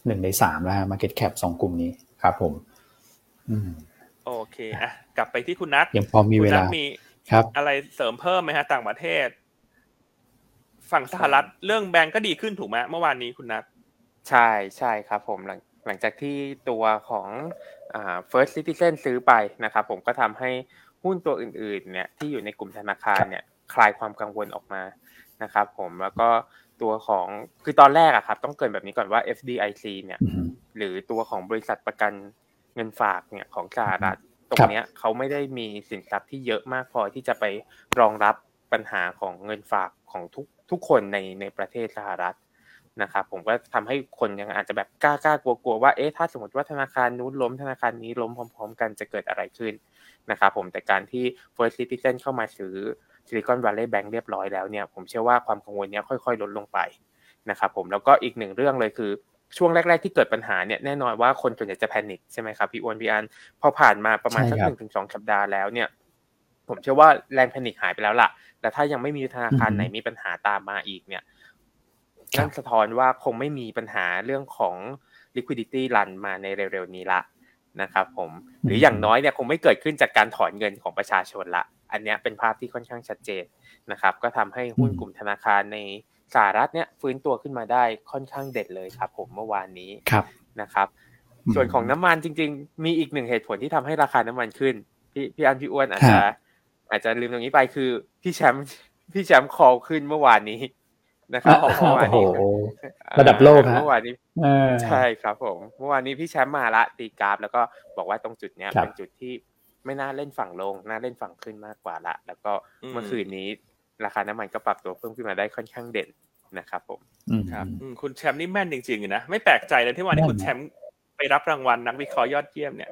หนึ่งในสามแล้วฮะ market cap สองกลุ่มนี้ครับผม อืม โอเคอะกลับไปที่คุณนัทยังพอมีคุเวณนัลาทมีครับ อะไรเสริมเพิ่มไหมฮะ ต่างประเทศ ฝั่งสหรัฐเรื่องแบงก์ก็ดีขึ้นถูกไหมเมื่อวานนี้คุณนัทใช่ใช่ครับผมหลัง หลังจากที่ตัวของอ่า First Citizen ซื้อไปนะครับผมก็ทำให้หุ้นตัวอื่นๆเนี่ยที่อยู่ในกลุ่มธนาคารเนี่ยคลายความกังวลออกมานะครับผมแล้วก็ตัวของคือตอนแรกอะครับต้องเกรินแบบนี้ก่อนว่า FDIC เนี่ยอืมหรือตัวของบริษัทประกันเงินฝากเนี่ยของสหรัฐตรงครับเนี้ยเขาไม่ได้มีสินทรัพย์ที่เยอะมากพอที่จะไปรองรับปัญหาของเงินฝากของทุกทุกคนในในประเทศสหรัฐ นะครับผมก็ทำให้คนยังอาจจะแบบกล้ากล้ากลัวกลัวว่าเอ๊ะถ้าสมมติว่าธนาคารนู้นล้มธนาคารนี้ล้มพร้อม ๆ กันจะเกิดอะไรขึ้นนะครับผมแต่การที่ First Citizen เข้ามาซื้อ Silicon Valley Bank เรียบร้อยแล้วเนี่ยผมเชื่อว่าความกังวลเนี้ยค่อยๆ ลดลงไปนะครับผมแล้วก็อีกหนึ่งเรื่องเลยคือช่วงแรก ๆ ที่เกิดปัญหาเนี่ยแน่นอนว่าคนส่วนใหญ่จะแพนิคใช่ไหมครับพี่อ้วนพี่อันพอผ่านมาประมาณสักใช่ครับหนึ่งถึงสองสัปดาห์แล้วเนี่ยผมเชื่อว่าแรงแพนิคหายไปแล้วล่ะ แต่ถ้ายังไม่มีธนาคารอือฮึไหนมีปัญหาตามมาอีกเนี่ยครับ นั่นสะท้อนว่าคงไม่มีปัญหาเรื่องของ liquidity run มาในเร็วๆนี้ละนะครับผมหรืออย่างน้อยเนี่ยคงไม่เกิดขึ้นจากการถอนเงินของประชาชนละ อันเนี้ยเป็นภาพที่ค่อนข้างชัดเจนนะครับ ก็ทำให้หุ้นอืมกลุ่มธนาคารในสหรัฐเนี่ยฟื้นตัวขึ้นมาได้ค่อนข้างเด็ดเลยครับ ผมเมื่อวานนี้ครับนะครับอืมส่วนของน้ำมันจริง ๆ มีอีกหนึ่งเหตุผลที่ทำให้ราคาน้ำมันขึ้น พี่พี่อันพี่อ้วนอาจจะฮะอาจจะลืมตรงนี้ไปคือพี่แชมป์พี่แชมป์คอลขึ้นเมื่อวานนี้ นะครับอะเมื่อวานโอ้โหนี้ระดับโลกฮะเมื่อวานนี้เออใช่ครับผมเมื่อวานนี้พี่แชมป์มาละตีกราฟ แล้วก็บอกว่าตรงจุดเนี้ยครับเป็นจุดที่ไม่น่าเล่นฝั่งลงน่าเล่นฝั่งขึ้นมากกว่าละ แล้วก็อืมเมื่อคืนนี้ราคาน้ำมันก็ปรับตัวเพิ่มขึ้นมาได้ค่อนข้างเด่นนะครับผมอืมครับอืมคุณแชมป์นี่แม่นจริงๆนะไม่แปลกใจเลยที่วันนี้แม่นคุณแชมป์ไปรับรางวัลนักวิเคราะห์ยอดเยี่ยมเนี่ย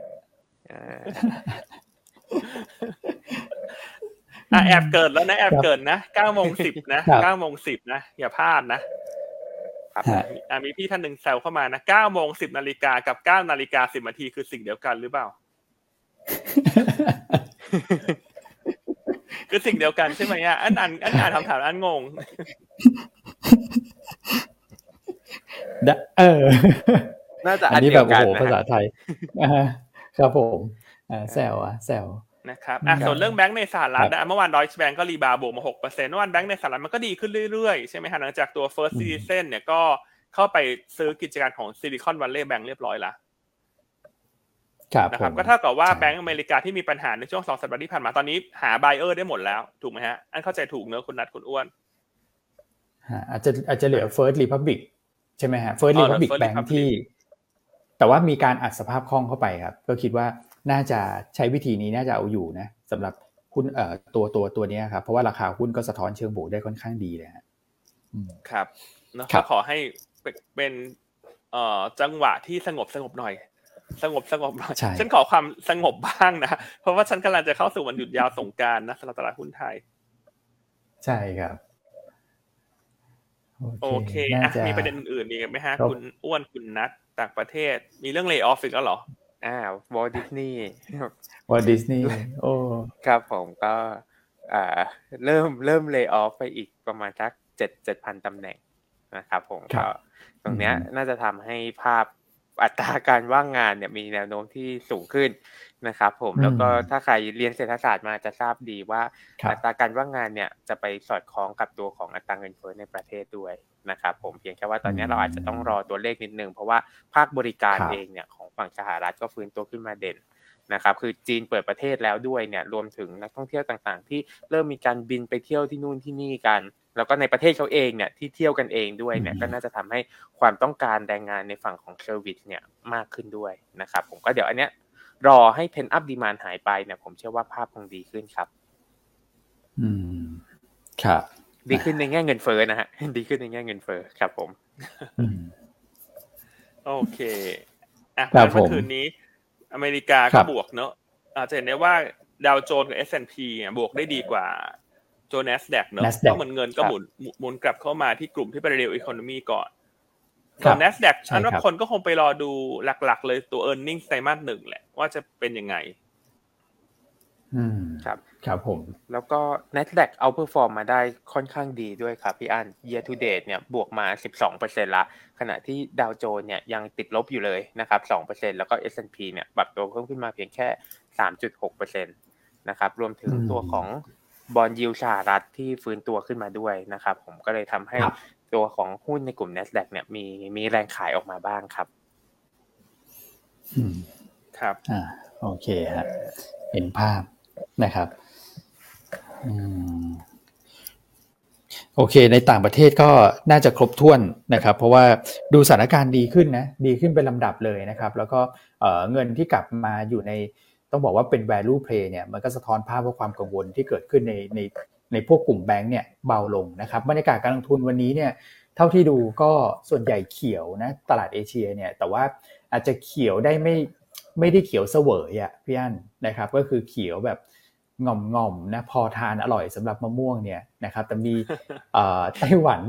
อ่าอะแอบเกิดแล้วนะแอบครับเกิดนะเก้าโมงสิบนะครับเก้าโมงสิบนะอย่าพลาดนะครับฮะอะมีพี่ท่านหนึ่งแซวเข้ามานะเก้าโมงสิบนาฬิกากับเก้านาฬิกาสิบนาทีคือสิ่งเดียวกันหรือเปล่า คือสิ่งเดียวกันใช่ไหมอะอันอ่านอันอ่านคำถามอันงงได้เออ น่าจะอัอันนนี้เดีแบยบวโอ้กันโหนะภาษาฮะไทยอ่าครับผมอ่าแซวอะแซว นะครับอะครับส่วนเรื่องแบงก์ในสหรัฐนะเมื่อวาน Deutsche Bank ก็ rebound บวกมาหกเปอร์เซ็นต์เมื่อวานแบงก์ในสหรัฐมันก็ดีขึ้นเรื่อยๆ ใช่ไหมฮะหลังจากตัว First อืม Citizen เนี่ยก็เข้าไปซื้อกิจการของ Silicon Valley Bank เรียบร้อยละครับนะครับผมก็เท่ากับว่าใช่แบงก์อเมริกาที่มีปัญหาในช่วงสองสัปดาห์ที่ผ่านมาตอนนี้หา buyer ได้หมดแล้ว ถูกไหมฮะ อันเข้าใจถูกเนอะคุณนัทคุณอ้วนฮะอาจจะอาจจะเหลือ First Republic ใช่ไหมฮะ First อ๋อเหลือ Republic First Bank Republic ที่ แต่ว่ามีการอัดสภาพคล่องเข้าไปครับ ก็คิดว่า น่าจะใช้วิธีนี้น่าจะเอาอยู่นะสำหรับหุ้นเอ่อตัวตัวตัวเนี้ยครับ เพราะว่าราคาหุ้นก็สะท้อนเชิงบวกได้ค่อนข้างดีเลยฮะอืมครับเนอะครัก็บขอให้เป็นเป็นเอ่อจังหวะที่สงบสงบหน่อย สงบสงบหน่อยใช่ฉันขอความสงบบ้างนะเพราะว่าฉันกำลังจะเข้าสู่วันหยุดยาวสงกรารนะสำหรับตลาดหุ้นไทย ใช่ครับโอเคน่าอะจะมีประเด็นอื่นๆมีกันไหมฮะครับคุณอ้วนคุณนัทต่างประเทศ มีเรื่องเล y o อ f อีกแล้วเหรอ อ่า Walt Disney Walt Disney โอ้ครับผมก็อ่าเริ่มเริ่ม layoff ไปอีกประมาณสักเจ็ดเจ็ดพันตำแหน่งนะครับผมครับก็ตรงเนี้ยอืมน่าจะทำให้ภาพอัตราการว่างงานเนี่ยมีแนวโน้มที่สูงขึ้นนะครับผมแล้วก็ถ้าใครเรียนเศรษฐศาสตร์มาจะทราบดีว่าครับอัตราการว่างงานเนี่ยจะไปสอดคล้องกับตัวของอัตราเงินเฟ้อในประเทศด้วยนะครับผมเพียงแค่ว่าตอนเนี้ยอืมเราอาจจะต้องรอตัวเลขนิดนึงเพราะว่าภาคบริการครับเองเนี่ยของ ฝั่งสหรัฐก็ฟื้นตัวขึ้นมาเด่นนะครับคือจีนเปิดประเทศแล้วด้วยเนี่ยรวมถึงนักท่องเที่ยวต่างๆ ที่เริ่มมีการบินไปเที่ยวที่นู่นที่นี่กัน แล้วก็ในประเทศเขาเองเนี่ยที่เที่ยวกันเองด้วยเนี่ยอืมก็น่าจะทำให้ความต้องการแรงงานในฝั่งของเซอร์วิสเนี่ยมากขึ้นด้วยนะครับผมก็เดี๋ยวอันเนี้ยรอให้ pent-up demand หายไปเนี่ยผมเชื่อว่าภาพคงดีขึ้นครับ อืมครับ ดีขึ้นในแง่เงินเฟ้อนะฮะดีขึ้นในแง่เงินเฟ้อครับผมอืมโอเค อะครับเมื่อผมคืนนี้ อเมริกาครัก็บบวกเนอะอาจจะเห็นได้ว่าดาวโจนส์กับ S&P เนี่ยบวกได้ดีกว่าโจน s สแดกเนอะ NASDAQ เพราะเหมือนเงินก็ครับหมุนหมุนกลับเข้ามาที่กลุ่มที่เป็น real economy ก่อนคส่วน NASDAQ ใช่อันว่าครับคนก็คงไปรอดูหลักๆ เลยตัว e a r n i n g ไตรมาสหนึ่งแหละว่าจะเป็นยังไงอืม ครับครับผม แล้วก็ NASDAQ เอาเ r อร์ฟอร์มมาได้ค่อนข้างดีด้วยครับพี่อัน year to date เนี่ยบวกมา 12%ละ ขณะที่ดาวโจนส์เนี่ยยังติดลบอยู่เลยนะครับ 2%แล้วก็ S&P เนี่ยปรับตัวเพิ่มขึ้นมาเพียงแค่ 3.6%นะครับ รวมถึงอืมตัวของ bond yield สหรัฐที่ฟื้นตัวขึ้นมาด้วยนะครับ ผมก็เลยทำให้ครับตัวของหุ้นในกลุ่ม NASDAQ เนี่ยมีมีแรงขายออกมาบ้างครับอืมครับ อ่า โอเคฮะเห็นภาพ นะครับอโอเค ในต่างประเทศก็น่าจะครบถ้วนนะครับ เพราะว่าดูสถานการณ์ดีขึ้นนะดีขึ้นเป็นลำดับเลยนะครับ แล้วก็เอ่อเงินที่กลับมาอยู่ในต้องบอกว่าเป็น value play เนี่ยมันก็สะท้อนภาพว่าความกังวลที่เกิดขึ้นในในในพวกกลุ่มแบงก์เนี่ยเบาลงนะครับบรรยากาศการลงทุนวันนี้เนี่ยเท่าที่ดูก็ส่วนใหญ่เขียวนะตลาดเอเชียเนี่ยแต่ว่าอาจจะเขียวได้ไม่ ไม่ได้เขียวเสวยอะพี่อันนะครับ ก็คือเขียวแบบง่อมง่อมๆนะพอทานอร่อยสำหรับมะม่วงเนี่ยนะครับ แต่มีเอ่อไต้หวัน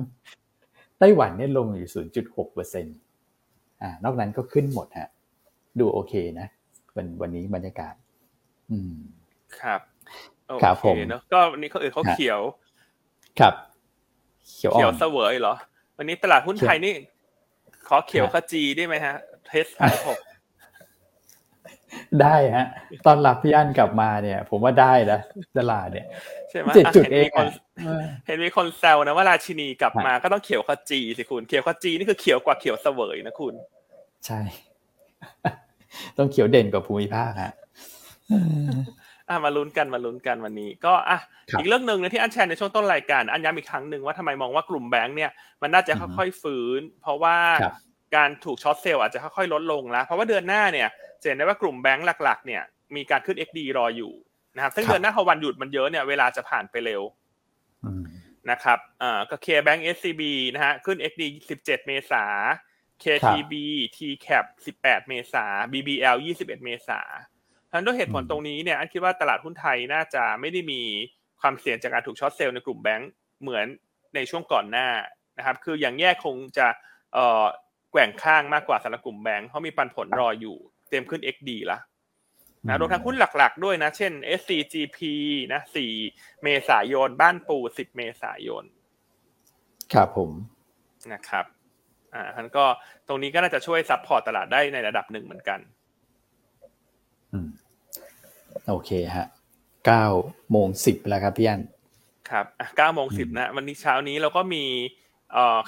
ไต้หวันเนี่ยลงอยู่ 0.6เปอร์เซ็นต์อ่านอกนั้นก็ขึ้นหมดฮะดูโอเคนะวันวันนี้บรรยากาศ อืมครับโอครับเคผมเนอะก็วันนี้เขาอื่นเขาฮะเขียว ครับ เขียวอ่เขียวอนเสวยเหรอ วันนี้ตลาดหุ้นเขียวไทยนี่ ขอเขียวฮะขจีได้ไหมฮะ เทสหายหก ได้ฮะ ตอนรับพี่อันกลับมาเนี่ย ผมว่าได้นะตลาดเนี่ยใช่ไหมเจ็ดอะจุดเห็นเองมีคนอะเห็นมีคนแซวนะว่าราชินีกลับมาก็ต้องเขียวขจีสิคุณเขียวขจีนี่คือเขียวกว่าเขียวเสวยนะคุณ ใช่ ต้องเขียวเด่นกว่าภูมิภาคฮะอะมาลุ้นกันมาลุ้นกันวันนี้ ก็อะครับอีกเรื่องหนึ่งนะที่อันแชร์ในช่วงต้นรายการอันย้ำอีกครั้งหนึ่งว่าทำไมมองว่ากลุ่มแบงค์เนี่ยมันน่าจะอือฮึค่อยๆฟื้น เพราะว่าครับ การถูกช็อตเซลล์อาจจะค่อยๆลดลงแล้ว เพราะว่าเดือนหน้าเนี่ยจะเห็นได้ว่ากลุ่มแบงค์หลัก ๆ เนี่ยมีการขึ้น XD รออยู่นะครับซึ่งครับเดือนหน้าพอวันหยุดมันเยอะเนี่ยเวลาจะผ่านไปเร็วอืมนะครับอ่าก็ KBank SCB นะฮะขึ้น XD 17 เมษา KTB TCAP 18 เมษา BBL 21 เมษาทั้งนั้นด้วยเหตุผลอืมตรงนี้เนี่ยอันคิดว่าตลาดหุ้นไทยน่าจะไม่ได้มีความเสี่ยงจากการถูกช็อตเซลล์ในกลุ่มแบงก์เหมือนในช่วงก่อนหน้านะครับ คืออย่างแยกคงจะเอ่อแก ว่งข้างมากกว่าสำหรับกลุ่มแบงก์เพราะมีปันผลรออยู่ เตรียมขึ้น XD ละนะรวมทั้งหุ้นหลักๆ ด้วยนะ เช่น SCGP นะ4เมษายน บ้านปู10 เมษายน ครับผมนะครับ อ่าท่านก็ตรงนี้ก็น่าจะช่วย support ตลาดได้ในระดับหนึ่งเหมือนกันอืมโอเคฮะเก้าโมงสิบแล้วครับพี่อันครับเก้าโมงสิบอืมนะ วันนี้เช้านี้เราก็มีเอ่อ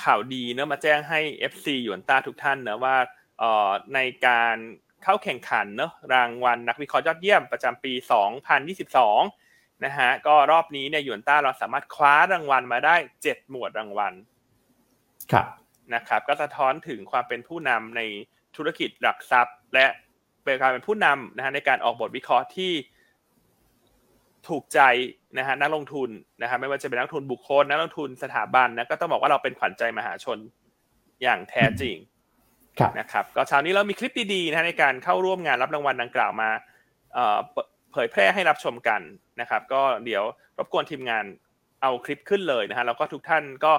ข่าวดีเนอะมาแจ้งให้ FC หยวนต้าทุกท่านนะว่าเอ่อในการเข้าแข่งขันเนอะรางวัลนักวิเคราะห์ยอดเยี่ยมประจำปี 2022 นะฮะก็รอบนี้เนี่ยหยวนต้าเราสามารถคว้ารางวัลมาได้ 7 หมวดรางวัลครับนะครับก็สะท้อนถึงความเป็นผู้นำในธุรกิจหลักทรัพย์ และเป็นการเป็นผู้นำนะฮะในการออกบทวิเคราะห์ที่ ถูกใจนะฮะนักลงทุนนะฮะไม่ว่าจะเป็นนักลงทุนบุคคลนักลงทุนสถาบันนะก็ต้องบอกว่าเราเป็นขวัญใจมหาชนอย่างแท้จริงครับนะครับก็เช้านี้เรามีคลิปดีๆนะฮะในการเข้าร่วมงานรับรางวัลดังกล่าวมาเอ่อเผเผยแพร่ให้รับชมกันนะครับ ก็เดี๋ยวรบกวนทีมงานเอาคลิปขึ้นเลยนะฮะแล้วก็ทุกท่านก็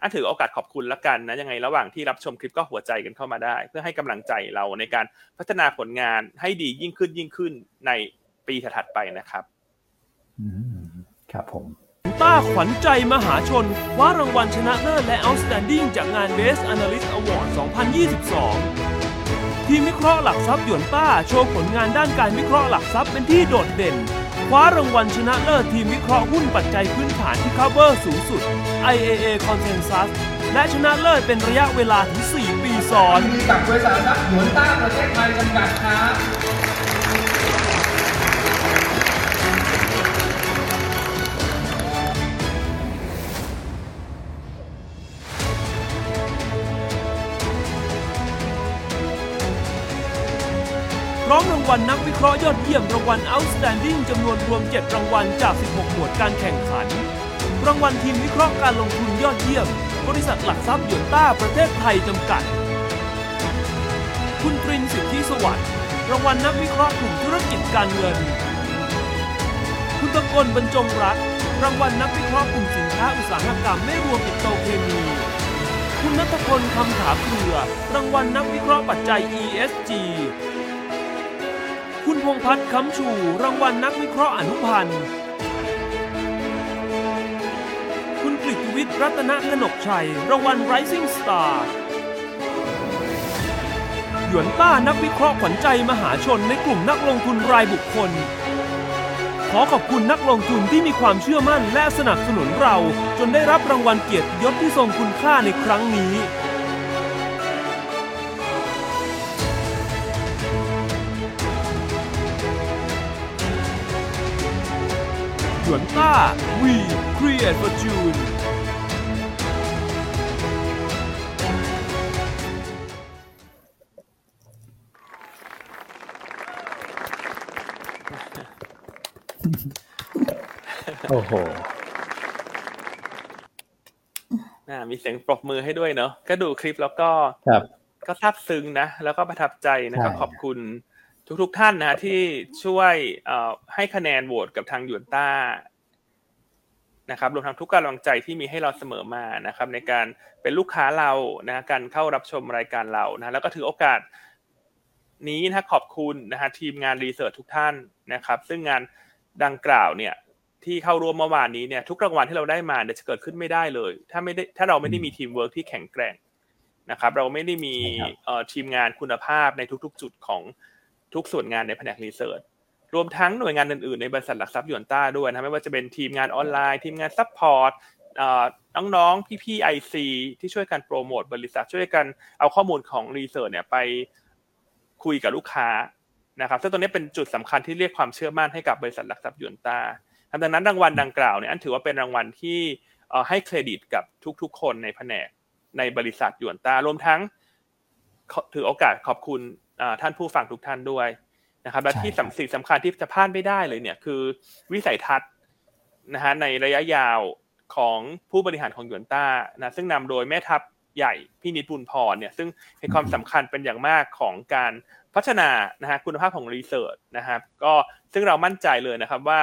อันถือโอกาสขอบคุณละกันนะยังไงระหว่างที่รับชมคลิปก็หัวใจกันเข้ามาได้ เพื่อให้กำลังใจเราในการพัฒนาผลงานให้ดียิ่งขึ้นยิ่งขึ้นในปีถัดๆไปนะครับอืม ครับผมต้าขวัญใจมหาชนคว้ารางวัลชนะเลิศและ Outstanding จากงาน Best Analyst Award 2022 ทีมวิเคราะห์หลักทรัพย์หยวนต้าโชว์ผลงานด้านการวิเคราะห์หลักทรัพย์เป็นที่โดดเด่น คว้ารางวัลชนะเลิศทีมวิเคราะห์หุ้นปัจจัยพื้นฐานที่ cover สูงสุด IAA Consensus และชนะเลิศเป็นระยะเวลาถึง 4 ปีซ้อนมีกับบริษัทหลักทรัพย์หยวนต้าประเทศไทยจำกัดครับ พร้อมรางวัลนักวิเคราะห์ยอดเยี่ยมรางวัล Outstanding จำนวนรวม 7 รางวัลจาก 16 หมวดการแข่งขัน รางวัลทีมวิเคราะห์การลงทุนยอดเยี่ยม บริษัทหลักทรัพย์หยวนต้าประเทศไทยจำกัด คุณปรินสิทธิสวัสดิ์รางวัลนักวิเคราะห์กลุ่มธุรกิจการเงิน คุณตะกลบรรจงรัตน์รางวัลนักวิเคราะห์กลุ่มสินค้าอุตสาหกรรมไม่รวมปิโตรเคมีคุณนัทพลคำถาเครือ รางวัลนักวิเคราะห์ปัจจัย ESG คุณพงพัฒน์คำชูรางวัลนักวิเคราะห์อนุพันธ์ คุณกฤติวิทย์รัตนกนกชัย รางวัล Rising Star หยวนต้านักวิเคราะห์ขวัญใจมหาชนในกลุ่มนักลงทุนรายบุคคล ขอขอบคุณนักลงทุนที่มีความเชื่อมั่นและสนับสนุนเรา จนได้รับรางวัลเกียรติยศที่ทรงคุณค่าในครั้งนี้ หยวนต้า We Create Fortune โอ้โหนะมีเสียงปรบมือให้ด้วยเนาะ ก็ดูคลิปแล้วก็ครับก็ซาบซึ้งนะ แล้วก็ประทับใจนะครับใช่ขอบคุณ ทุกๆท่านนะฮะที่ช่วยเอ่อให้คะแนนโหวตกับทางหยวนต้านะครับรวมทั้งทุกกำลังใจที่มีให้เราเสมอมานะครับ ในการเป็นลูกค้าเรานะการเข้ารับชมรายการเรานะแล้วก็ถือโอกาสนี้นะขอบคุณนะฮะทีมงานรีเสิร์ชทุกท่านนะครับ ซึ่งงานดังกล่าวเนี่ยที่เข้าร่วมเมื่อวานนี้เนี่ยทุกรางวัลที่เราได้มาเนี่ยจะเกิดขึ้นไม่ได้เลย ถ้าไม่ได้ถ้าเราไม่ได้มีทีมเวิร์กที่แข็งแกร่งนะครับ เราไม่ได้มีใช่ครับเอ่อทีมงานคุณภาพในทุก ๆ จุดของ ทุกส่วนงานในแผนก research รวมทั้งหน่วยงานอื่นๆ ในบริษัทหลักทรัพย์หยวนต้าด้วยนะไม่ว่าจะเป็นทีมงานออนไลน์ ทีมงาน support น้องๆ พี่ๆ IC ที่ช่วยกันโปรโมทบริษัทช่วยกันเอาข้อมูลของ research เนี่ยไปคุยกับลูกค้านะครับซึ่งตรงนี้เป็นจุดสำคัญที่เรียกความเชื่อมั่นให้กับบริษัทหลักทรัพย์ยวนต้าดังนั้นรางวัลดังกล่าวเนี่ยอันถือว่าเป็นรางวัลที่ให้เครดิตกับทุกๆ คนในแผนกในบริษัทยวนต้ารวมทั้งถือโอกาสขอบคุณ ท่านผู้ฟังทุกท่านด้วยนะครับ และที่สิ่งสำคัญที่จะพลาดไม่ได้เลยเนี่ยคือวิสัยทัศน์นะฮะในระยะยาวของผู้บริหารของหยวนต้านะซึ่งนำโดยแม่ทัพใหญ่พี่นิดบุญพรเนี่ยซึ่งให้ความสำคัญเป็นอย่างมากของการพัฒนานะฮะคุณภาพของรีเสิร์ชนะครับก็ซึ่งเรามั่นใจเลยนะครับว่า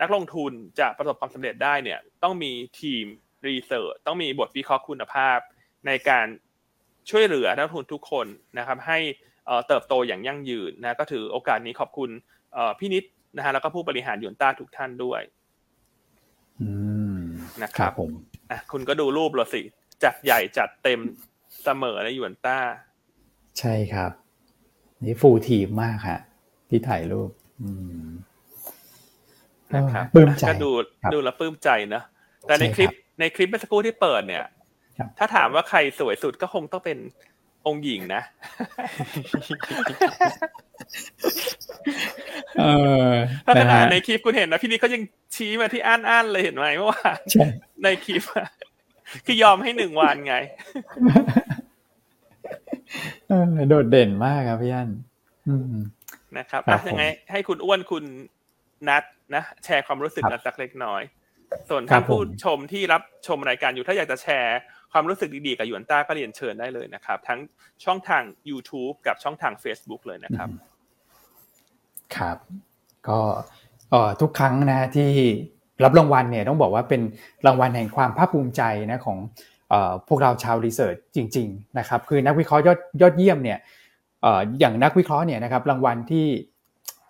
นักลงทุนจะประสบความสำเร็จได้เนี่ยต้องมีทีมรีเสิร์ชต้องมีบทวิเคราะห์คุณภาพ ในการช่วยเหลือนักลงทุนทุกคนนะครับให้ เติบโตอย่างยั่งยืนนะก็ถือโอกาสนี้ขอบคุณพี่นิดนะฮะแล้วก็ผู้บริหารยนต้าทุกท่านด้วยอืมนะครับผมอะคุณก็ดูรูปเราสิ จัดใหญ่จัดเต็มเสมอในยวนต้า ใช่ครับ นี่ฟูลทีมมากฮะที่ถ่ายรูป อืมนะครับปลื้มใจก็ดูครับดูแล้วปลื้มใจนะแต่ในใช่คลิปครับในคลิปเมื่อสักครู่ที่เปิดเนี่ยครับถ้าถามว่าใครสวยสุดก็คงต้องเป็น องค์หญิงนะ เออถ้าขนะนาดฮะในคลิปคุณเห็นนะพี่นี่เขายังชี้มาที่อันอันๆเลยเห็นไหมเมื่อวานใช่ในคลิปอะคือยอมให้หนึ่งวันไงเออโดดเด่นมากครับพี่อันอืมนะครับครัอะบผมยังไง ให้คุณอ้วนคุณนัดนะแชร์ความรู้สึกครับกันสักเล็กน้อย ส่วนครัท่าบนผมผู้ชมที่รับชมรายการอยู่ถ้าอยากจะแชร์ ความรู้สึกดีๆกับหยวนต้าก็เรียนเชิญได้เลยนะครับ ทั้งช่องทาง YouTube กับช่องทาง Facebook เลยนะครับ ครับ ก็ทุกครั้งนะที่รับรางวัลเนี่ยต้องบอกว่าเป็นรางวัลแห่งความภาคภูมิใจนะของพวกเราชาวรีเสิร์ชจริง ๆ นะครับ คือนักวิเคราะห์ยอดยอดเยี่ยมเนี่ยอย่างนักวิเคราะห์เนี่ยนะครับรางวัลที่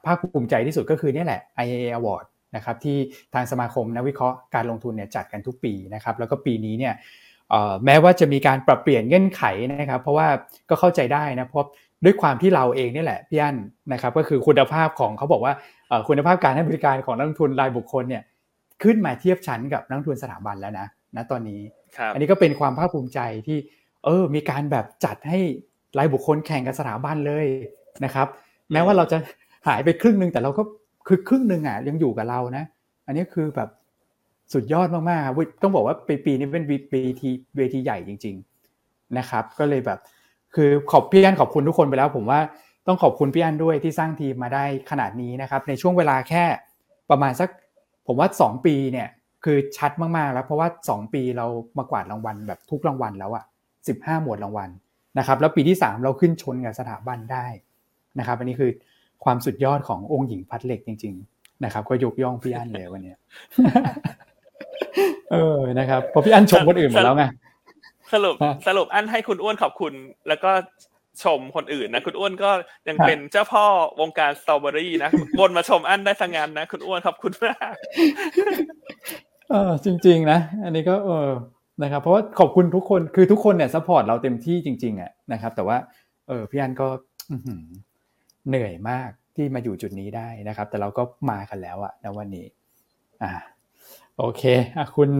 ภาคภูมิใจที่สุดก็คือเนี่ยแหละ IAA Award นะครับที่ทางสมาคมนักวิเคราะห์การลงทุนเนี่ยจัดกันทุกปีนะครับ แล้วก็ปีนี้เนี่ย แม้ว่าจะมีการปรับเปลี่ยนเงื่อนไขนะครับ เพราะว่าก็เข้าใจได้นะเพราะด้วยความที่เราเองเนี่ยแหละพี่อั้นนะครับ ก็คือคุณภาพของเขาบอกว่าเอ่อคุณภาพการให้บริการของนักลงทุนรายบุคคลเนี่ยขึ้นมาเทียบชั้นกับนักลงทุนสถาบันแล้วนะณตอนนี้ครับอันนี้ก็เป็นความภาคภูมิใจที่เออมีการแบบจัดให้รายบุคคลแข่งกับสถาบันเลยนะครับ แม้ว่าเราจะหายไปครึ่งหนึ่งแต่เราก็คือครึ่งหนึ่งอะยังอยู่กับเรานะ อันนี้คือแบบ สุดยอดมากๆต้องบอกว่าปีปีนี้เป็นเวทีเวทีใหญ่จริง ๆนะครับ ก็เลยแบบ คือขอบพี่อันขอบคุณทุกคนไปแล้ว ผมว่าต้องขอบคุณพี่อันด้วยที่สร้างทีมมาได้ขนาดนี้นะครับ ในช่วงเวลาแค่ประมาณสัก ผมว่า 2 ปีเนี่ยคือชัดมากๆ แล้วเพราะว่า 2 ปีเรามากวาดรางวัลแบบทุกรางวัลแล้วอะ15 หมวดรางวัลนะครับ แล้วปีที่ 3 เราขึ้นชนกับสถาบันได้นะครับ อันนี้คือความสุดยอดขององค์หญิงพัดเหล็กจริง ๆ นะครับ ก็ยกย่องพี่อันเลยวันนี้ เออนะครับเพราะพี่อันชมคนอื่นหมดแล้วไงสรุปฮะสรุปอันให้คุณอ้วนขอบคุณ แล้วก็ชมคนอื่นนะคุณอ้วนก็ยังฮะเป็นเจ้าพ่อวงการสตรอเบอรี่นะวนมาชมอันได้สังงานนะคุณอ้วนขอบคุณมากเออจริง ๆ นะอันนี้ก็เออนะครับ เพราะว่าขอบคุณทุกคนคือทุกคนเนี่ย support เราเต็มที่จริงๆอะนะครับ แต่ว่าเออพี่อันก็อื้อหือเหนื่อยมากที่มาอยู่จุดนี้ได้นะครับ แต่เราก็มากันแล้วอะในวันนี้ อ่า โอเคอะคุณ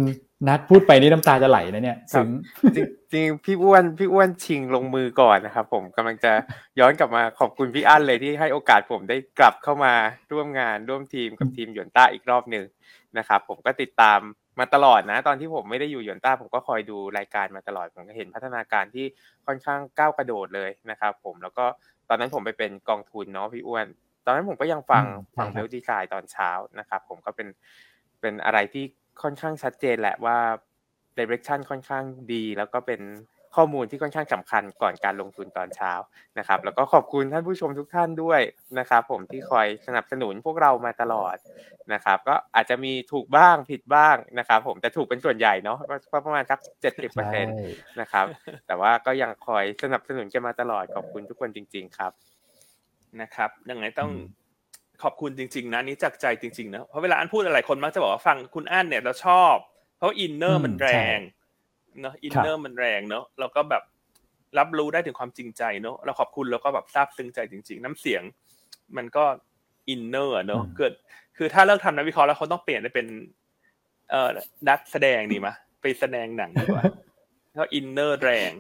นัดพูดไปนี่น้ำตาจะไหลนะเนี่ยครับซึ้งจริงจริงพี่อ้วนพี่อ้วนชิงลงมือก่อนนะครับผมกำลังจะย้อนกลับมาขอบคุณพี่อั้นเลยที่ให้โอกาสผมได้กลับเข้ามาร่วมงานร่วมทีมกับทีมหยวนต้าอีกรอบหนึ่งนะครับผมก็ติดตามมาตลอดนะ ตอนที่ผมไม่ได้อยู่หยวนต้าผมก็คอยดูรายการมาตลอดผมก็เห็นพัฒนาการที่ค่อนข้างก้าวกระโดดเลยนะครับผมแล้วก็ตอนนั้นผมไปเป็นกองทุนเนาะพี่อ้วน ตอนนั้นผมก็ยังฟังอืมฟังใช่ครับเบลดีไซน์ตอนเช้านะครับผมก็เป็น เป็นอะไรที่ค่อนข้างชัดเจนแหละว่า direction ค่อนข้างดี แล้วก็เป็นข้อมูลที่ค่อนข้างสำคัญก่อนการลงทุนตอนเช้านะครับ แล้วก็ขอบคุณท่านผู้ชมทุกท่านด้วยนะครับ ผมที่คอยสนับสนุนพวกเรามาตลอดนะครับ ก็อาจจะมีถูกบ้างผิดบ้างนะครับ ผมแต่ถูกเป็นส่วนใหญ่เนาะก็ประมาณสักเจ็ดสิบเปอร์เซ็นต์นะครับ แต่ว่าก็ยังคอยสนับสนุนกันมาตลอดขอบคุณทุกคนจริง ๆ ครับนะครับยังไงต้องอืม ขอบคุณจริง ๆ นะอันนี้จากใจจริงๆนะเพราะเวลาอันพูดอะไรคนมักจะบอกว่าฟังคุณอันเนี่ยเราชอบ เพราะ inner มันแรงเนาะ inner มันแรงเนาะเราก็แบบรับรู้ได้ถึงความจริงใจเนาะเราขอบคุณแล้วก็แบบซาบซึ้งใจจริง ๆ น้ำเสียง มันก็ inner เนาะอืมเกิด คือถ้าเลิกทำนักวิเคราะห์แล้วเขาต้องเปลี่ยนไปเป็น เอ่อนักแสดงดีมะไปแสดงหนังดีกว่าเพราะอินเนอร์แรง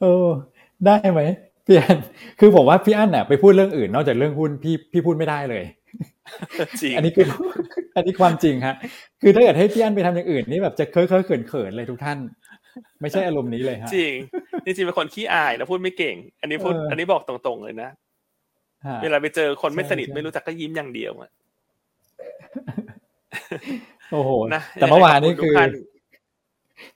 เออ ได้ไหม พี่อันคือผมว่าพี่อันน่ะไปพูดเรื่องอื่น นอกจากเรื่องหุ้นพี่พี่พูดไม่ได้เลยจริงอันนี้คืออันนี้ความจริงฮะคือถ้าเกิดให้พี่อันไปทำอย่างอื่นนี่แบบจะเคอะเคอะเขินเขินๆเลยทุกท่าน ไม่ใช่อารมณ์นี้เลยฮะจริงจริงๆเป็นคนขี้อายแล้วพูดไม่เก่ง อันนี้พูดเอออัอันนี้บอกตรงๆเลยนะฮะเวลาไปเจอคนไม่ใช่สนิทใช่ไม่รู้จักก็ยิ้มอย่างเดียวอะโอ้โหนะแต่เมื่อวานนี้ยังไงขบคืณอทุกท่าน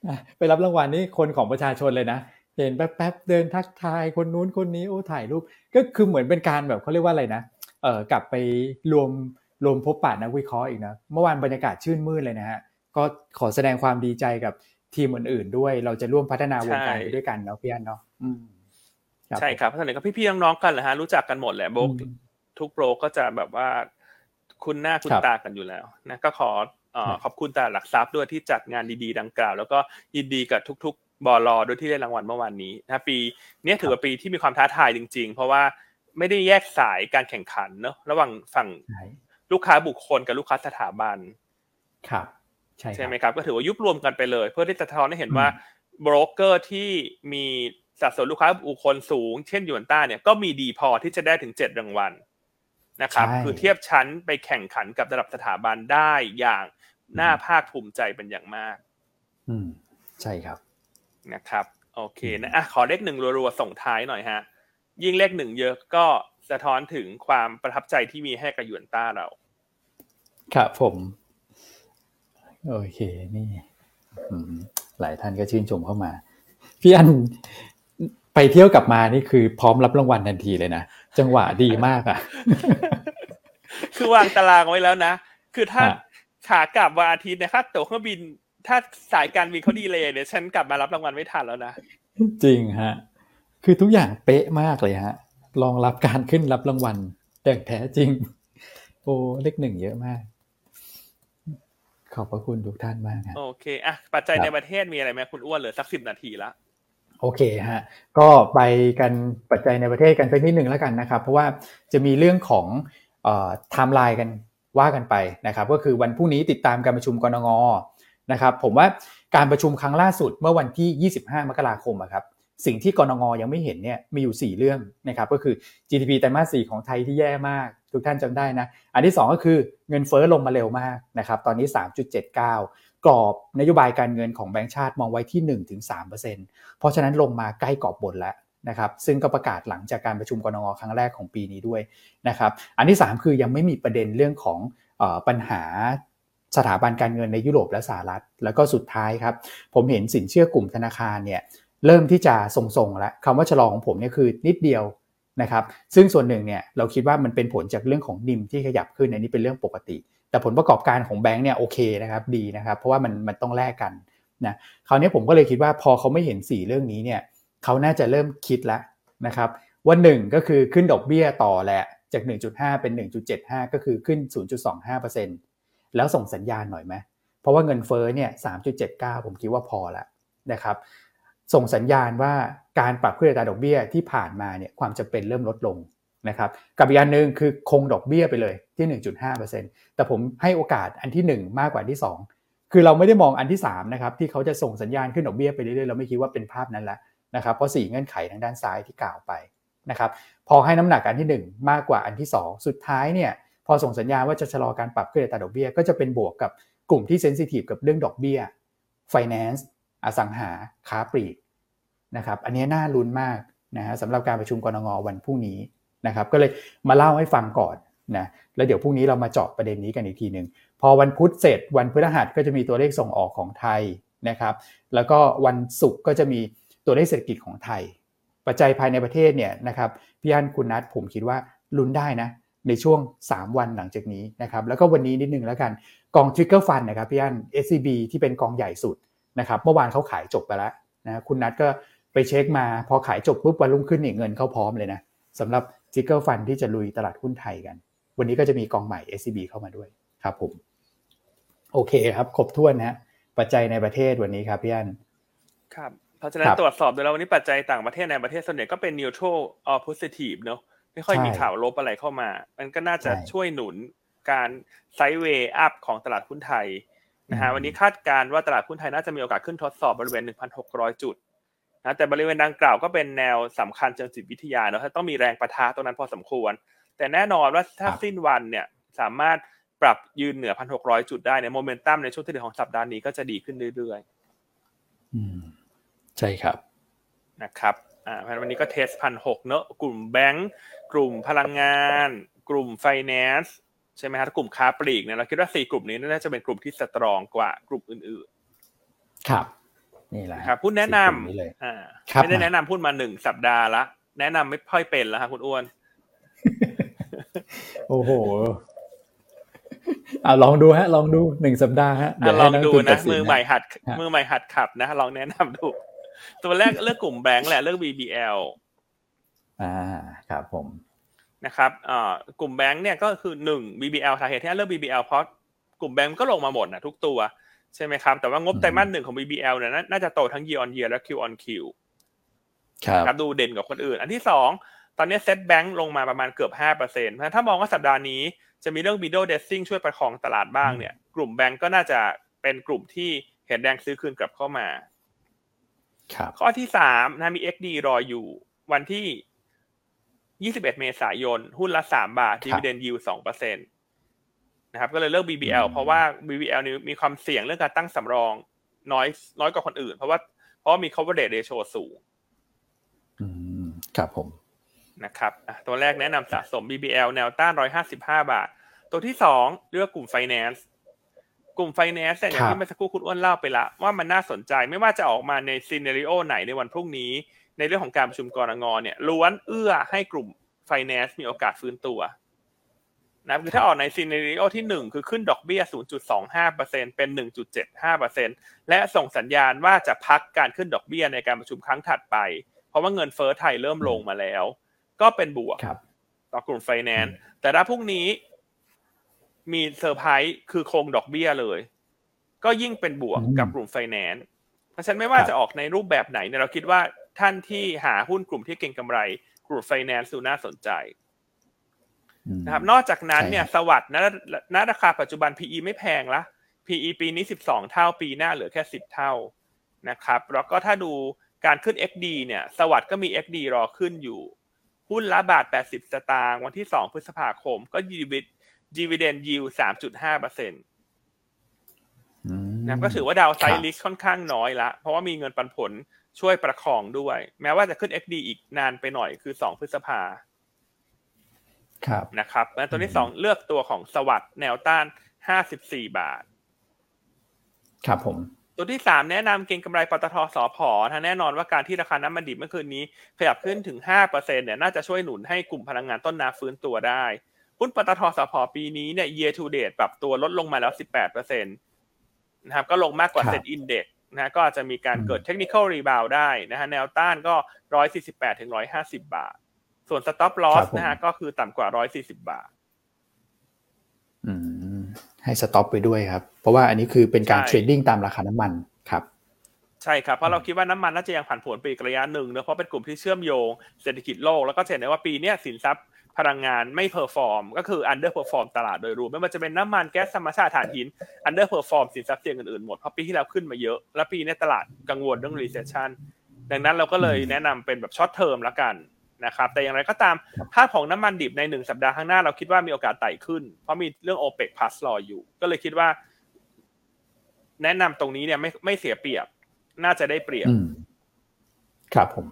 อะไปรับรางวัลนี่คนของประชาชนเลยนะ เห็นแป๊บๆเดินทักทายคนนู้นคนนี้โอ้ถ่ายรูป ก็คือเหมือนเป็นการแบบเขาเรียกว่าอะไรนะเออกลับไปรวมรวมพบปะนักวิเคราะห์อีกนะเมื่อวานบรรยากาศชื่นมื่นเลยนะฮะก็ขอแสดงความดีใจกับทีมอื่นๆด้วย เราจะร่วมพัฒนาวงการใช่ไปด้วยกันเนาะพี่อันเนาะอืมใช่ครับเพราะฉะนั้นก็พี่ๆน้องๆกันแหละฮะรู้จักกันหมดแหละโบรกอืมทุกโบรกก็จะแบบว่าคุณหน้าคุณครับตากันอยู่แล้วนะก็ขอเอ่อครับขอบคุณตลาดหลักทรัพย์ด้วยที่จัดงานดีๆ ดังกล่าว แล้วก็ยินดีกับทุกๆ บอลอด้วยที่ได้รางวัลเมื่อวานนี้นะปีเนี้ยถือว่าปีที่มีความท้าทายจริง ๆ เพราะว่าไม่ได้แยกสายการแข่งขันเนอะระหว่างฝั่งใช่ลูกค้าบุคคลกับลูกค้าสถาบันครับใช่คใช่รับไหมครับก็ถือว่ายุบรวมกันไปเลย เพื่อที่จะสะท้อนให้เห็นอืมว่าโบรกเกอร์ที่มีสัดส่วนลูกค้าบุคคลสูง เช่นยูนต้าเนี่ยก็มีดีพอที่จะได้ถึงเจ็ดรางวัลนะครับใช่คือเทียบชั้นไปแข่งขันกับระดับสถาบันได้อย่างน่าภาคภูมิใจเป็นอย่างมาก อืมใช่ครับ นะครับโอเคนะอะขอเลขหนึ่งรัวๆส่งท้ายหน่อยฮะ ยิ่งเลขหนึ่งเยอะก็สะท้อนถึงความประทับใจที่มีให้กับยูนต้าเรา ครับผม โอเคนี่อืมหลายท่านก็ชื่นชมเข้ามาพี่อันไปเที่ยวกลับมานี่คือพร้อมรับรางวัลทันทีเลยนะ จังหวะดีมากอะ คือวางตารางไว้แล้วนะ คือถ้าฮะขากลับวันอาทิตย์เนยค่าตั๋วเครื่องบิน ถ้าสายการบินเขาดีเลยเนี่ยฉันกลับมารับรางวัลไม่ทันแล้วนะ จริงฮะ คือทุกอย่างเป๊ะมากเลยฮะรองรับการขึ้นรับรางวัลอย่างแท้จริง โอ้เลขหนึ่งเยอะมาก ขอบพระคุณทุกท่านมากฮะโอเคอะปัจจัยครับในประเทศมีอะไรไหมคุณอ้วนเหลือสักสิบนาทีละโอเคฮะ ก็ไปกันปัจจัยในประเทศกันสักนิดหนึ่งแล้วกันนะครับ เพราะว่าจะมีเรื่องของไทม์ไลน์กันว่ากันไปนะครับ ก็คือวันพรุ่งนี้ติดตามการประชุมกรงง นะครับผมว่าการประชุมครั้งล่าสุดเมื่อวันที่ 25 มกราคมครับสิ่งที่กรงงยังไม่เห็นเนี่ยมีอยู่ 4 เรื่องนะครับก็คือ GDP ไตรมาส4ของไทยที่แย่มาก ทุกท่านจำได้นะ อันที่ 2 ก็คือเงินเฟ้อลงมาเร็วมากนะครับตอนนี้ 3.79 กรอบนโยบายการเงินของแบงก์ชาติมองไว้ที่ 1-3%เพราะฉะนั้นลงมาใกล้กรอบบนแล้วนะครับซึ่งก็ประกาศหลังจากการประชุมกรงงครั้งแรกของปีนี้ด้วยนะครับอันที่ 3 คือยังไม่มีประเด็นเรื่องของออปัญหา สถาบันการเงินในยุโรปและสหรัฐ แล้วก็สุดท้ายครับ ผมเห็นสินเชื่อกลุ่มธนาคารเนี่ยเริ่มที่จะทรงๆแล้วคำว่าชะลอของผมเนี่ยคือนิดเดียวนะครับซึ่งส่วนหนึ่งเนี่ยเราคิดว่ามันเป็นผลจากเรื่องของนิมที่ขยับขึ้นอันนี้เป็นเรื่องปกติ แต่ผลประกอบการของแบงก์เนี่ยโอเคนะครับดีนะครับ เพราะว่ามันมันต้องแลกกันนะคราวนี้ผมก็เลยคิดว่าพอเขาไม่เห็น 4 เรื่องนี้เนี่ยเขาน่าจะเริ่มคิดแล้วนะครับว่าหนึ่งก็คือขึ้นดอกเบี้ยต่อแหละจาก 1.5 เป็น 1.75 ก็คือขึ้น 0.25% แล้วส่งสัญญาณหน่อยไหมเพราะว่าเงินเฟ้อเนี่ย3.79ผมคิดว่าพอแล้วนะครับ ส่งสัญญาณว่าการปรับขึ้นอัตราดอกเบี้ยที่ผ่านมาเนี่ยความจำเป็นเริ่มลดลงนะครับกับอีกอันหนึ่งคือคงดอกเบี้ยไปเลยที่ 1.5%แต่ผมให้โอกาสอันที่ 1 มากกว่าที่ 2 คือเราไม่ได้มองอันที่3นะครับที่เขาจะส่งสัญญาณขึ้นดอกเบี้ยไปเรื่อยๆเราไม่คิดว่าเป็นภาพนั้นล้วนะครับเพราะ 4 เงื่อนไขทางด้านซ้ายที่กล่าวไปนะครับพอให้น้ำหนักอันที่ 1 มากกว่าอันที่ 2 สุดท้ายเนี่ย อส่งสัญญาณว่าจะชะลอการปรับขึ้นอัตราดอกเบี้ย ก็จะเป็นบวกกับกลุ่มที่เซนซิทีฟกับเรื่องดอกเบี้ย finance อสังหาค้าปลีกนะครับอันนี้น่าลุ้นมากนะฮะสำหรับการประชุมกรงงวันพรุ่งนี้นะครับก็เลยมาเล่าให้ฟังก่อนนะแล้วเดี๋ยวพรุ่งนี้เรามาเจาะประเด็นนี้กันอีกทีหนึ่งพอวันพุธเสร็จวันพฤหัสก็จะมีตัวเลขส่งออกของไทยนะครับแล้วก็วันศุกร์ก็จะมีตัวเลขเศรษฐกิจของไทย ปัจจัยภายในประเทศเนี่ยนะครับพี่อันคุณนัทผมคิดว่าลุ้นได้นะ ในช่วง 3 วันหลังจากนี้นะครับแล้วก็วันนี้นิดนึงแล้วกันกอง Trigger Fund นะครับพี่อัน SCB ที่เป็นกองใหญ่สุดนะครับเมื่อวานเขาขายจบไปแล้วนะคุณนัทก็ไปเช็คมาพอขายจบปุ๊บวันรุ่งขึ้นเนี่ยเงินเข้าพร้อมเลยนะสำหรับ Trigger Fund ที่จะลุยตลาดหุ้นไทยกัน วันนี้ก็จะมีกองใหม่ SCB เข้ามาด้วยครับผมโอเคครับครบถ้วนนะฮะปัจจัยในประเทศวันนี้ครับพี่อันครับเพราะฉะนั้นครับตรวจสอบดูแล้ววันนี้ปัจจัยต่างประเทศในประเทศส่วนใหญ่ก็เป็น neutral or positive เนอะ ไม่ค่อยใช่มีข่าวลบอะไรเข้ามา มันก็น่าจะใช่ช่วยหนุนการไซด์เวย์อัพของตลาดหุ้นไทยนะฮะอืมวันนี้คาดการณ์ว่าตลาดหุ้นไทยน่าจะมีโอกาสขึ้นทดสอบบริเวณ 1,600 จุดนะแต่บริเวณดังกล่าวก็เป็นแนวสำคัญเชิงจิตวิทยาเนอะถ้าต้องมีแรงประทะตรงนั้นพอสมควร แต่แน่นอนว่าถ้าครับสิ้นวันเนี่ยสามารถปรับยืนเหนือ 1,600 จุดได้เนี่ยโมเมนตัมในช่วงที่เหลือของสัปดาห์นี้ก็จะดีขึ้นเรื่อยๆอืมใช่ครับนะครับ อ่าเพราะฉะนั้นวันนี้ก็เทสพันหกเนอะกลุ่มแบงก์กลุ่มพลังงาน กลุ่มไฟแนนซ์ใช่ไหมครับกลุ่มค้าปลีกเนี่ยเราคิดว่าสี่กลุ่มนี้น่าจะเป็นกลุ่มที่สตรองกว่ากลุ่มอื่นครับ นี่แหละๆครับพูดแนะนสี่กลุ่มนี้เลยำอ่าครับไม่ได้แนะนำพูดมาหนึ่งสัปดาห์ละแนะนำไม่ค่อยเป็นแล้วครับคุณอ้วน โอ้โหอ่าลองดูฮะ ลองดูหนึ่งสัปดาห์ฮะอะลให้องกดูทุตันะสิมือใหม่หัดฮะมือใหม่หัดขับนะลองแนะนำดู ตัวแรกเลือกกลุ่มแบงก์แหละเลือก BBL อ่าครับผมนะครับอ่ากลุ่มแบงก์เนี่ยก็คือหนึ่ง BBL สาเหตุที่เลือก BBL เพราะกลุ่มแบงก์ก็ลงมาหมดนะทุกตัวใช่ไหมครับ แต่ว่างบอืมไตรมาสหนึ่งของ BBL เนี่ยน่าน่าจะโตทั้ง year on year และ Q on Q ครับครับดูเด่นกว่าคนอื่น อันที่สองตอนนี้เซ็ตแบงก์ลงมาประมาณเกือบห้าเปอร์เซ็นต์ถ้ามองว่าสัปดาห์นี้จะมีเรื่อง window dressing ช่วยประคองตลาดบ้างเนี่ย กลุ่มแบงก์ก็น่าจะเป็นกลุ่มที่เห็นแรงซื้อคืนกลับเข้ามาครับ ข้อที่สามนะมี XD รออยู่วันที่ 21 เมษายน หุ้นละ 3 บาทครับ dividend yield 2เปอร์เซ็นตนะครับ ก็เลยเลือก BBL อืมเพราะว่า BBL นี่มีความเสี่ยงเรื่องการตั้งสำรองน้อยน้อยกว่าคนอื่น เพราะว่าเพราะว่ามี coverage ratio สูงอืมครับผมนะครับอะตัวแรกแนะนำสะสม BBL แนวต้าน 155 บาท ตัวที่สองเลือกกลุ่ม Finance กลุ่ม Finance เนี่ยอย่างครับที่เมื่อสักครู่คุณอ้วนเล่าไปละว่ามันน่าสนใจไม่ว่าจะออกมาในซีเน r ริโอไหนในวันพรุ่งนี้ ในเรื่องของการประชุมกรงงเนี่ยล้วนเอื้อให้กลุ่ม Finance มีโอกาสฟื้นตัวนะคือถ้าออกในซีเน r ริโอที่หนึ่งคือขึ้นดอกเบี้ย 0.25%เป็น 1.75%และส่งสัญญาณว่าจะพักการขึ้นดอกเบี้ยในการประชุมครั้งถัดไป เพราะว่าเงินเฟ้อไทยเริ่มลงมาแล้ว ก็เป็นบวกครับต่อกลุ่มไฟแนนซ์แต่ถ้าพรุ่งนี้ มีเซอร์ไพรส์คือคงดอกเบี้ยเลย ก็ยิ่งเป็นบวกอืมกับกลุ่มไฟแนนซ์เพราะฉะนั้นไม่ว่าครับจะออกในรูปแบบไหนเนี่ยเราคิดว่าท่านที่หาหุ้นกลุ่มที่เก็งกำไร กลุ่มไฟแนนซ์ดูน่าสนใจอืมนะครับ นอกจากนั้นเนี่ยใช่ครับสวัสด์ณณราคาปัจจุบัน PE ไม่แพงละ PE ปีนี้ 12 เท่าปีหน้าเหลือแค่ 10 เท่านะครับ แล้วก็ถ้าดูการขึ้น XD เนี่ย สวัสด์ก็มี XD รอขึ้นอยู่ หุ้นละบาท 80 สตางค์วันที่ 2 พฤษภาคม ก็ dividend yield 3.5เปอร์เซ็นต์อืมนะครับก็ถือว่าดาวไซครัด์บลิสค่อนข้างน้อยละ เพราะว่ามีเงินปันผลช่วยประคองด้วย แม้ว่าจะขึ้น XD อีกนานไปหน่อยคือ2พฤษภาครับนะครับและตัวที่อืม2เลือกตัวของ SAWAD แนวต้าน54บาท ครับผม ตัวที่3แนะนำเก็งกำไรปตท.สผ. ทางแน่นอนว่าการที่ราคาน้ำมันดิบเมื่อคืนนี้ ขยับขึ้นถึง5%เนี่ยน่าจะช่วยหนุนให้กลุ่มพลังงานต้นน้ำฟื้นตัวได้ หุ้นปตท.สผ. ปีนี้เนี่ย year to date ปรับตัวลดลงมาแล้ว 18%นะครับก็ลงมากกว่าครับ SET Index นะก็อาจจะมีการอืมเกิด technical rebound ได้นะฮะแนวต้านก็ 148ถึง150 บาท ส่วน stop loss นะฮะก็คือต่ำกว่า 140 บาทอืมให้ stop ไปด้วยครับ เพราะว่าอันนี้คือเป็นการใช้ trading ตามราคาน้ำมันครับใช่ครับ เพราะเราคิดว่าน้ำมันน่าจะยังผันผวนไปอีกระยะหนึ่งเนอะเพราะเป็นกลุ่มที่เชื่อมโยงเศรษฐกิจโลกแล้วก็จะเห็นได้ว่าปีเนี้ยสินทรัพย์ พลังงานไม่ perform ก็คือ underperform ตลาดโดยรวมไม่ว่าจะเป็นน้ำมันแก๊สธรรมชาติถ่านหิน underperform สินทรัพย์เสี่ยงอื่นๆหมดเพราะปีที่แล้วขึ้นมาเยอะ แล้วปีนี้ตลาดกังวลเรื่อง recession ดังนั้นเราก็เลยแนะนำเป็นแบบช็อตเทอมละกันนะครับแต่อย่างไรก็ตามภาพของน้ำมันดิบในหนึ่งสัปดาห์ข้างหน้าเราคิดว่ามีโอกาสไต่ขึ้น เพราะมีเรื่อง OPEC Plus รออยู่ ก็เลยคิดว่า แนะนำตรงนี้เนี่ยไม่ไม่เสียเปรียบ น่าจะได้เปรียบ ครับผม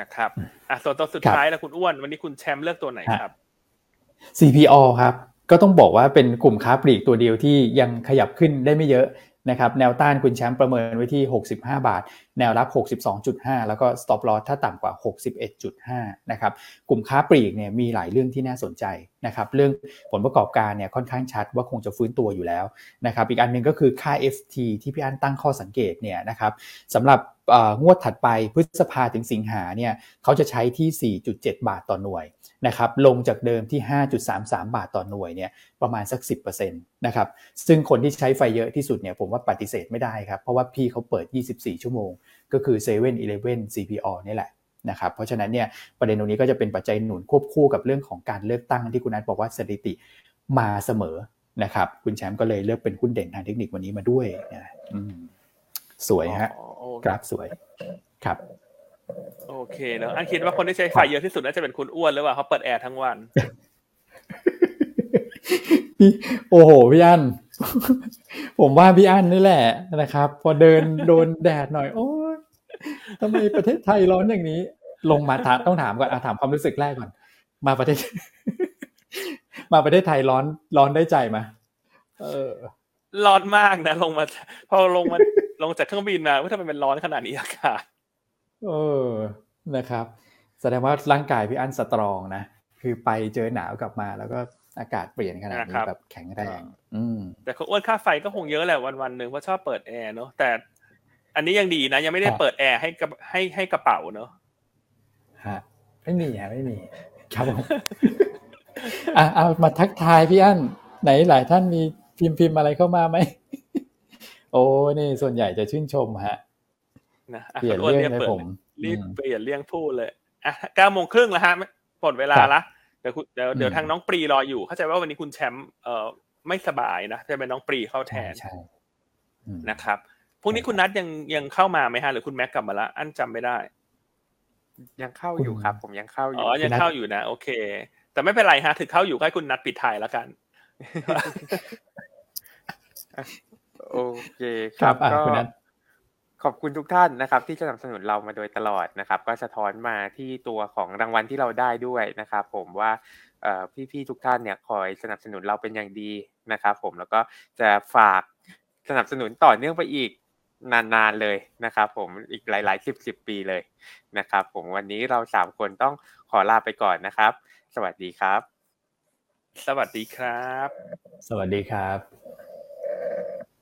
นะครับอะส่วนตัวสุดครับท้ายแล้วคุณอ้วน วันนี้คุณแชมป์เลือกตัวไหนครับ CPO ครับ ก็ต้องบอกว่าเป็นกลุ่มค้าปลีกตัวเดียวที่ยังขยับขึ้นได้ไม่เยอะนะครับ แนวต้านคุณแชมป์ประเมินไว้ที่ 65 บาท แนวรับ 62.5 แล้วก็ stop loss ถ้าต่ำกว่า 61.5 นะครับ กลุ่มค้าปลีกเนี่ยมีหลายเรื่องที่น่าสนใจนะครับ เรื่องผลประกอบการเนี่ยค่อนข้างชัดว่าคงจะฟื้นตัวอยู่แล้วนะครับ อีกอันหนึงก็คือค่า FT ที่พี่อันตั้งข้อสังเกตเนี่ยนะครับสำหรับงวดถัดไปพฤษภาถึงสิงหาเนี่ยเขาจะใช้ที่ 4.7 บาทต่อหน่วยนะครับลงจากเดิมที่ 5.33 บาทต่อหน่วยเนี่ยประมาณสัก 10%นะครับซึ่งคนที่ใช้ไฟเยอะที่สุดเนี่ยผมว่าปฏิเสธไม่ได้ครับ เพราะว่าพี่เขาเปิด 24 ชั่วโมง ก็คือ7 e เ e ่ e อ CPO นี่แหละนะครับเพราะฉะนั้นเนี่ยประเด็นตรงนี้ก็จะเป็นปัจจัยหนุนควบคู่กับเรื่องของการเลือกตั้งที่คุณนัทบอกว่าสถิติมาเสมอนะครับ คุณแชมป์ก็เลยเลือกเป็นหุ้นเด่นทางเทคนิควันนี้มาด้วยนะอืมสวยฮะอ๋อโอเคกราฟสวยครับ โอเคเนอะอันคิดว่าคนที่ใช้ไฟเยอะที่สุดน่าจะเป็นคุณอ้วนหรือเปล่าเขาเปิดแอร์ทั้งวันพี่โอ้โหพี่อันผมว่าพี่อันนี่แหละนะครับ พอเดินโดนแดดหน่อย โอ้ย ทำไมประเทศไทยร้อนอย่างนี้ ลงมาถามต้องถามก่อนอะถามความรู้สึกแรกก่อน มาประเทศ มาประเทศไทยร้อนร้อนได้ใจไหมเออ ร้อนมากนะลงมา พอลงมาลงจากเครื่องบินมาว่าทำไมมันร้อนขนาดนี้อากาศเออนะครับ แสดงว่าร่างกายพี่อั้นสตรองนะคือไปเจอหนาวกลับมาแล้วก็อากาศเปลี่ยนขนาดนะนี้ครับแบบแข็งแรง อืมแต่เขาอ้วนค่าไฟก็คงเยอะแหละวันวันๆหนึ่งเพราะชอบเปิดแอร์เนอะแต่ อันนี้ยังดีนะ ยังไม่ได้ครับเปิดแอร์ให้กับให้ให้กระเป๋าเนอะฮะไม่มีฮะไม่มี ครับผมอะเอามาทักทายพี่อั้นไหนหลายท่านมีพิมพ์พิมพ์อะไรเข้ามาไหมโอ้นี่ส่วนใหญ่จะชื่นชมฮะนะอะเปลี่ยนคุณอ้วนเรื่องเรียกให้เปิดผมรีบอืมเปลี่ยนเรื่องพูดเลยอะเก้าโมงครึ่งแล้วฮะหมดเวลาครับละเดี๋ยวคุณเดี๋ยวเดี๋ยวอืมทางน้องปรีรออยู่ เข้าใจว่าวันนี้คุณแชมป์เอ่อไม่สบายนะจะเป็นน้องปรีเข้าแทใช่นใช่อืมนะครับ พรุ่งนี้คุณนัทยังยังเข้ามาไหมฮะหรือคุณแม็กกลับมาละอันจำไม่ได้ ยังเข้าอยู่ครับ ผมยังเข้าออ๋ยู่อยังเข้าอยู่นะโอเค แต่ไม่เป็นไรฮะถึงเข้าอยู่ก็ให้คุณนัทปิดท้ายแล้วกันโอเคคครัรับบอะก็คุณนัทขอบคุณทุกท่านนะครับ ที่สนับสนุนเรามาโดยตลอดนะครับ ก็สะท้อนมาที่ตัวของรางวัลที่เราได้ด้วยนะครับ ผมว่าเอ่อพี่ๆทุกท่านเนี่ยคอยสนับสนุนเราเป็นอย่างดีนะครับ ผมแล้วก็จะฝากสนับสนุนต่อเนื่องไปอีก นานๆเลยนะครับ ผมอีกหลายๆสิบสิบปีเลยนะครับ ผมวันนี้เราสามคนต้องขอลาไปก่อนนะครับ สวัสดีครับ สวัสดีครับ สวัสดีครับ